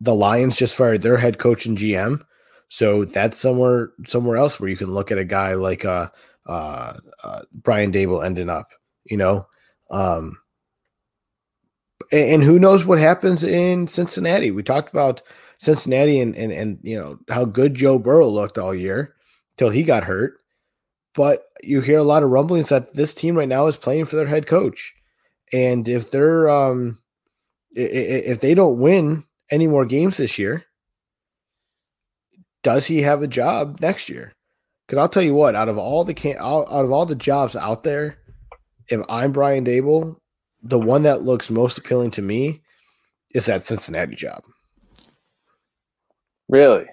the Lions just fired their head coach and GM. So that's somewhere somewhere else where you can look at a guy like uh uh, uh, Brian Daboll ending up, you know. Um, and, and, who knows what happens in Cincinnati? We talked about Cincinnati and, and and you know how good Joe Burrow looked all year till he got hurt. But you hear a lot of rumblings that this team right now is playing for their head coach, and if they're um, if they don't win any more games this year, does he have a job next year? Because I'll tell you what, out of all the can out of all the jobs out there, if I'm Brian Daboll, the one that looks most appealing to me is that Cincinnati job. Really?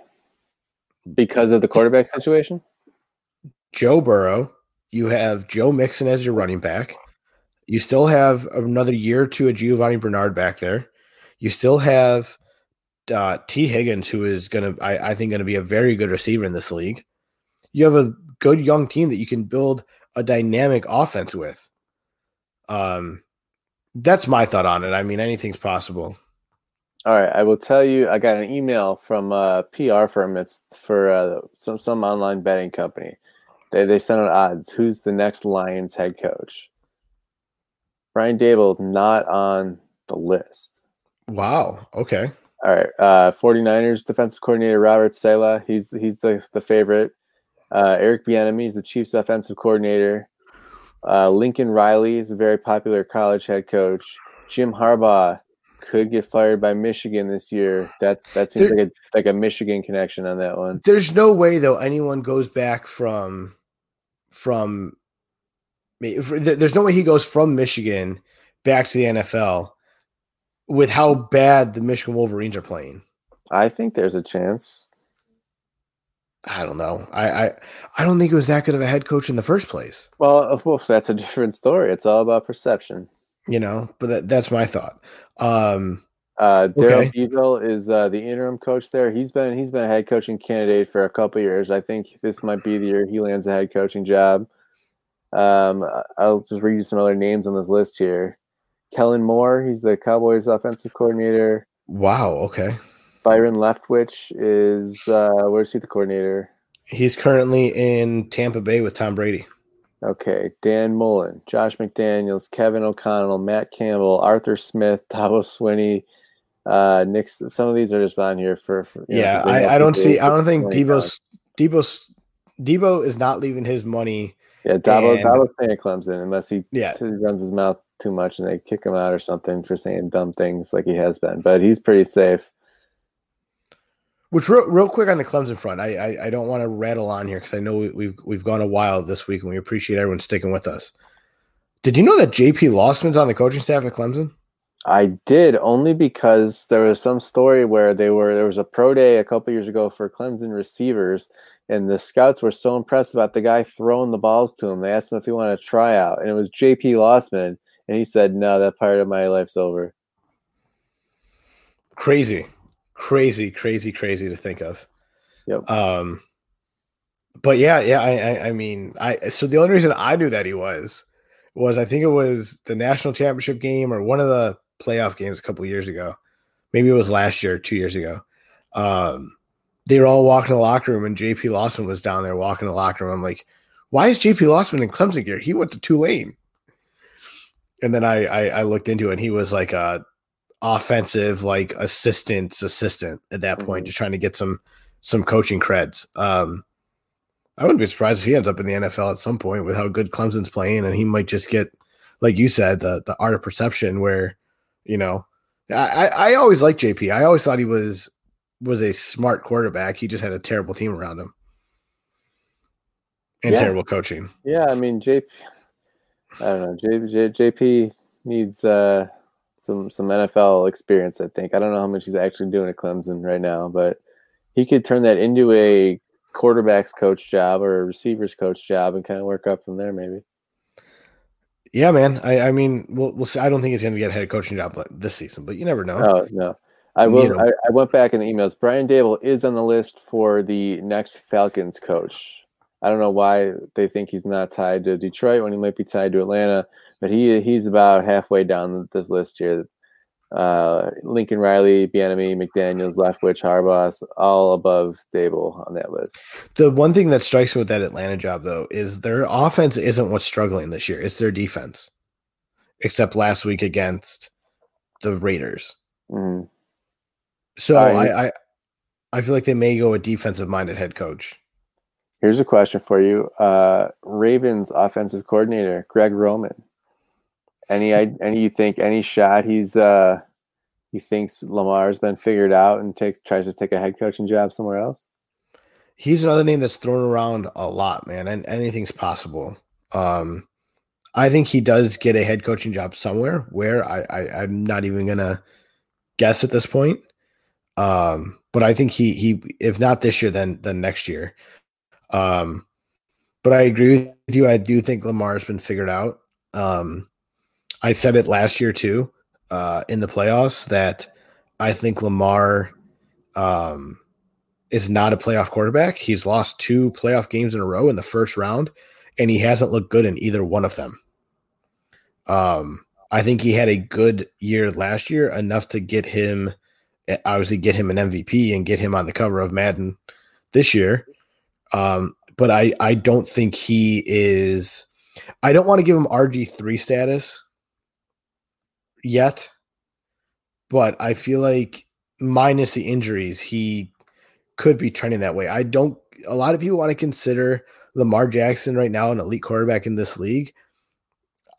Because of the quarterback situation? Joe Burrow, you have Joe Mixon as your running back. You still have another year or two of Giovani Bernard back there. You still have uh, Tee Higgins, who is going to, I, I think, going to be a very good receiver in this league you have a good young team that you can build a dynamic offense with. Um, that's my thought on it. I mean, anything's possible. All right, I will tell you. I got an email from a PR firm. It's for uh, some some online betting company. They they sent out odds. Who's the next Lions head coach? Brian Daboll not on the list. Wow. Okay. All right. Uh, 49ers defensive coordinator Robert Saleh. He's he's the the favorite. Uh, Eric Bieniemy is the Chiefs' offensive coordinator. Uh, Lincoln Riley is a very popular college head coach. Jim Harbaugh could get fired by Michigan this year. That's that seems there, like a like a Michigan connection on that one. There's no way though anyone goes back from from. Me there's no way he goes from Michigan back to the NFL with how bad the Michigan Wolverines are playing. I think there's a chance. I don't know. I, I I don't think it was that good of a head coach in the first place. Well, well that's a different story. It's all about perception. You know, but that, that's my thought. Um, Uh, Daryl Okay. Is uh, the interim coach there. He's been he's been a head coaching candidate for a couple years. I think this might be the year he lands a head coaching job. Um, I'll just read you some other names on this list here. Kellen Moore, he's the Cowboys offensive coordinator. Wow. Okay. Byron Leftwich is uh, where's he the coordinator? He's currently in Tampa Bay with Tom Brady. Okay, Dan Mullen, Josh McDaniels, Kevin O'Connell, Matt Campbell, Arthur Smith, Dabo Swinney, uh, Nick. Some of these are just on here for, for Yeah, know I, I don't see. I don't think Dabo's Dabo's Dabo is not leaving his money. Yeah, Dabo, and- Dabo's Clemson unless he Yeah, he runs his mouth too much and they kick him out or something for saying dumb things like he has been. But he's pretty safe. Which real, real quick on the Clemson front, I I, I don't want to rattle on here because I know we, we've we've gone a while this week and we appreciate everyone sticking with us. Did you know that JP Losman's on the coaching staff at Clemson? I did only because there was some story where they were there was a pro day a couple years ago for Clemson receivers, and the scouts were so impressed about the guy throwing the balls to him. They asked him if he wanted to try out, and it was J.P. Losman, and he said, "No, that part of my life's over." Crazy, crazy, crazy, crazy to think of. Yep. Um, but yeah, yeah. I, I, I mean, I. So the only reason I knew that he was was I think it was the national championship game or one of the playoff games a couple years ago. Maybe it was last year, two years ago. Um, they were all walking the locker room, and JP Losman was down there walking the locker room. I'm like, why is JP Losman in Clemson gear? He went to Tulane. And then I, I I looked into it. and He was like a offensive like assistant's assistant at that point, Mhm. just trying to get some some coaching creds. Um, I wouldn't be surprised if he ends up in the NFL at some point with how good Clemson's playing, and he might just get, like you said, the the art of perception. Where, you know, I I, I always liked JP. I always thought he was was a smart quarterback. He just had a terrible team around him and Yeah. terrible coaching. Yeah, I mean, JP. I don't know. J, J, JP needs uh, some some NFL experience. I think I don't know how much he's actually doing at Clemson right now, but he could turn that into a quarterbacks coach job or a receivers coach job and kind of work up from there. Maybe. Yeah, man. I I mean, we'll we'll see. I don't think he's going to get a head coaching job this season, but you never know. Oh no. I will. I, I went back in the emails. Brian Daboll is on the list for the next Falcons coach. I don't know why they think he's not tied to Detroit when he might be tied to Atlanta, but he he's about halfway down this list here. Uh, Lincoln Riley, Bieniemy, McDaniels, Leftwich, Harbaugh, all above Daboll on that list. The one thing that strikes me with that Atlanta job, though, is their offense isn't what's struggling this year. It's their defense, except last week against the Raiders. Mhm. So I- I, I, I feel like they may go a defensive minded head coach. Here's a question for you: uh, Ravens offensive coordinator Greg Roman. Any any you think any shot he's uh he thinks Lamar's been figured out and takes tries to take a head coaching job somewhere else? He's another name that's thrown around a lot, man, and anything's possible. Um, I think he does get a head coaching job somewhere where I, I I'm not even gonna guess at this point. Um, but I think he he if not this year, then then next year. Um, but I agree with you. I do think Lamar's been figured out. Um, I said it last year too, uh, in the playoffs that I think Lamar um is not a playoff quarterback. He's lost two playoff games in a row in the first round, and he hasn't looked good in either one of them. Um, I think he had a good year last year, enough to get him, eh, obviously, get him an MVP and get him on the cover of Madden this year. Um, but I, I don't think he is. I don't want to give him RG three status yet, but I feel like minus the injuries, he could be trending that way. I don't. A lot of people want to consider Lamar Jackson right now an elite quarterback in this league.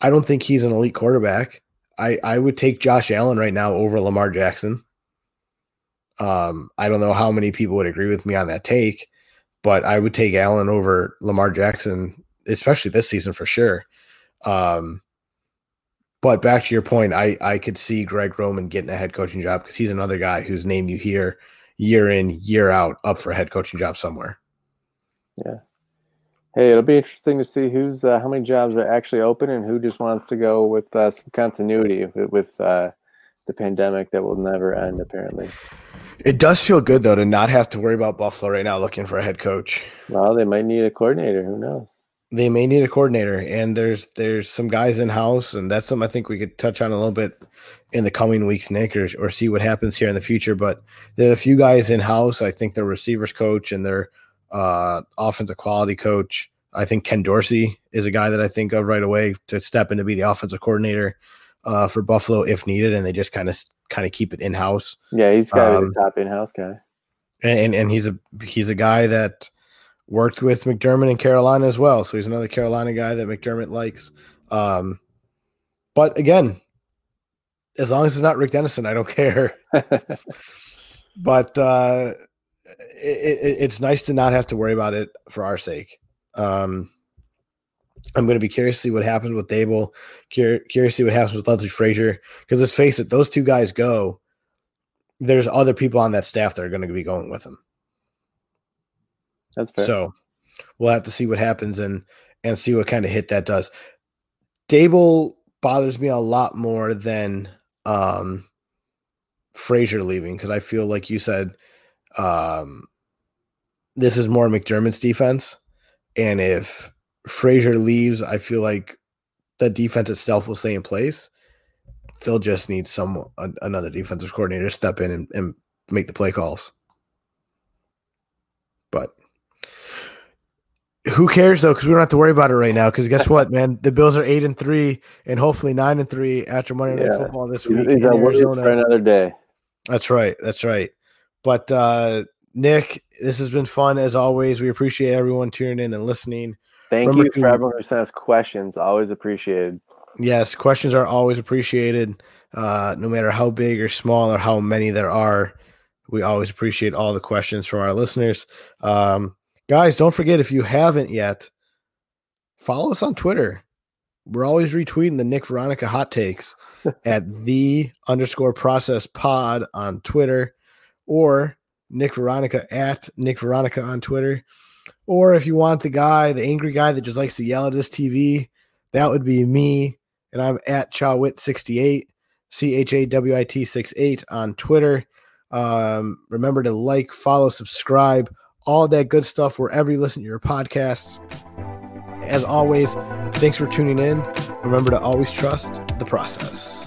I don't think he's an elite quarterback. I I would take Josh Allen right now over Lamar Jackson. Um, I don't know how many people would agree with me on that take, but I would take Allen over Lamar Jackson, especially this season for sure. Um, but back to your point, I I could see Greg Roman getting a head coaching job because he's another guy whose name you hear year in year out up for a head coaching job somewhere. Yeah. Hey, it'll be interesting to see who's uh, how many jobs are actually open and who just wants to go with uh, some continuity with, with uh, the pandemic that will never end. Apparently, it does feel good though to not have to worry about Buffalo right now looking for a head coach. Well, they might need a coordinator. Who knows? They may need a coordinator, and there's there's some guys in house, and that's something I think we could touch on a little bit in the coming weeks, Nick, or, or see what happens here in the future. But there are a few guys in house. I think their receivers coach and their uh, offensive quality coach. I think Ken Dorsey is a guy that I think of right away to step in to be the offensive coordinator uh, for Buffalo if needed, and they just kind of kind of keep it in house. Yeah, he's got um, the top in house guy, and and he's a he's a guy that worked with McDermott in Carolina as well. So he's another Carolina guy that McDermott likes. Um, but again, as long as it's not Rick Dennison, I don't care. but uh, it, it, it's nice to not have to worry about it for our sake. Um, I'm going to be curious to see what happens with Daboll. Curious, curious to see what happens with Leslie Frazier. Because let's face it, those two guys go. There's other people on that staff that are going to be going with them. That's fair. So we'll have to see what happens and and see what kind of hit that does. Daboll bothers me a lot more than um Frazier leaving because I feel like you said um this is more McDermott's defense. And if Frazier leaves, I feel like the defense itself will stay in place. They'll just need some another defensive coordinator to step in and, and make the play calls. But who cares though? Because we don't have to worry about it right now. Because guess what, man? The Bills are eight and three, and hopefully nine and three after Monday Night yeah. Football this week. He's for another day. That's right. That's right. But uh, Nick, this has been fun as always. We appreciate everyone tuning in and listening. Thank Remember you for everyone who sent us questions. Always appreciated. Yes, questions are always appreciated. Uh, no matter how big or small or how many there are, we always appreciate all the questions from our listeners. Um, Guys, don't forget if you haven't yet, follow us on Twitter. We're always retweeting the Nick Veronica hot takes at the underscore process pod on Twitter or Nick Veronica at Nick Veronica on Twitter. Or if you want the guy, the angry guy that just likes to yell at his TV, that would be me. And I'm at Chawit68, C H A W I T 68 on Twitter. Um, remember to like, follow, subscribe all that good stuff wherever you listen to your podcasts. As always, thanks for tuning in. Remember to always trust the process.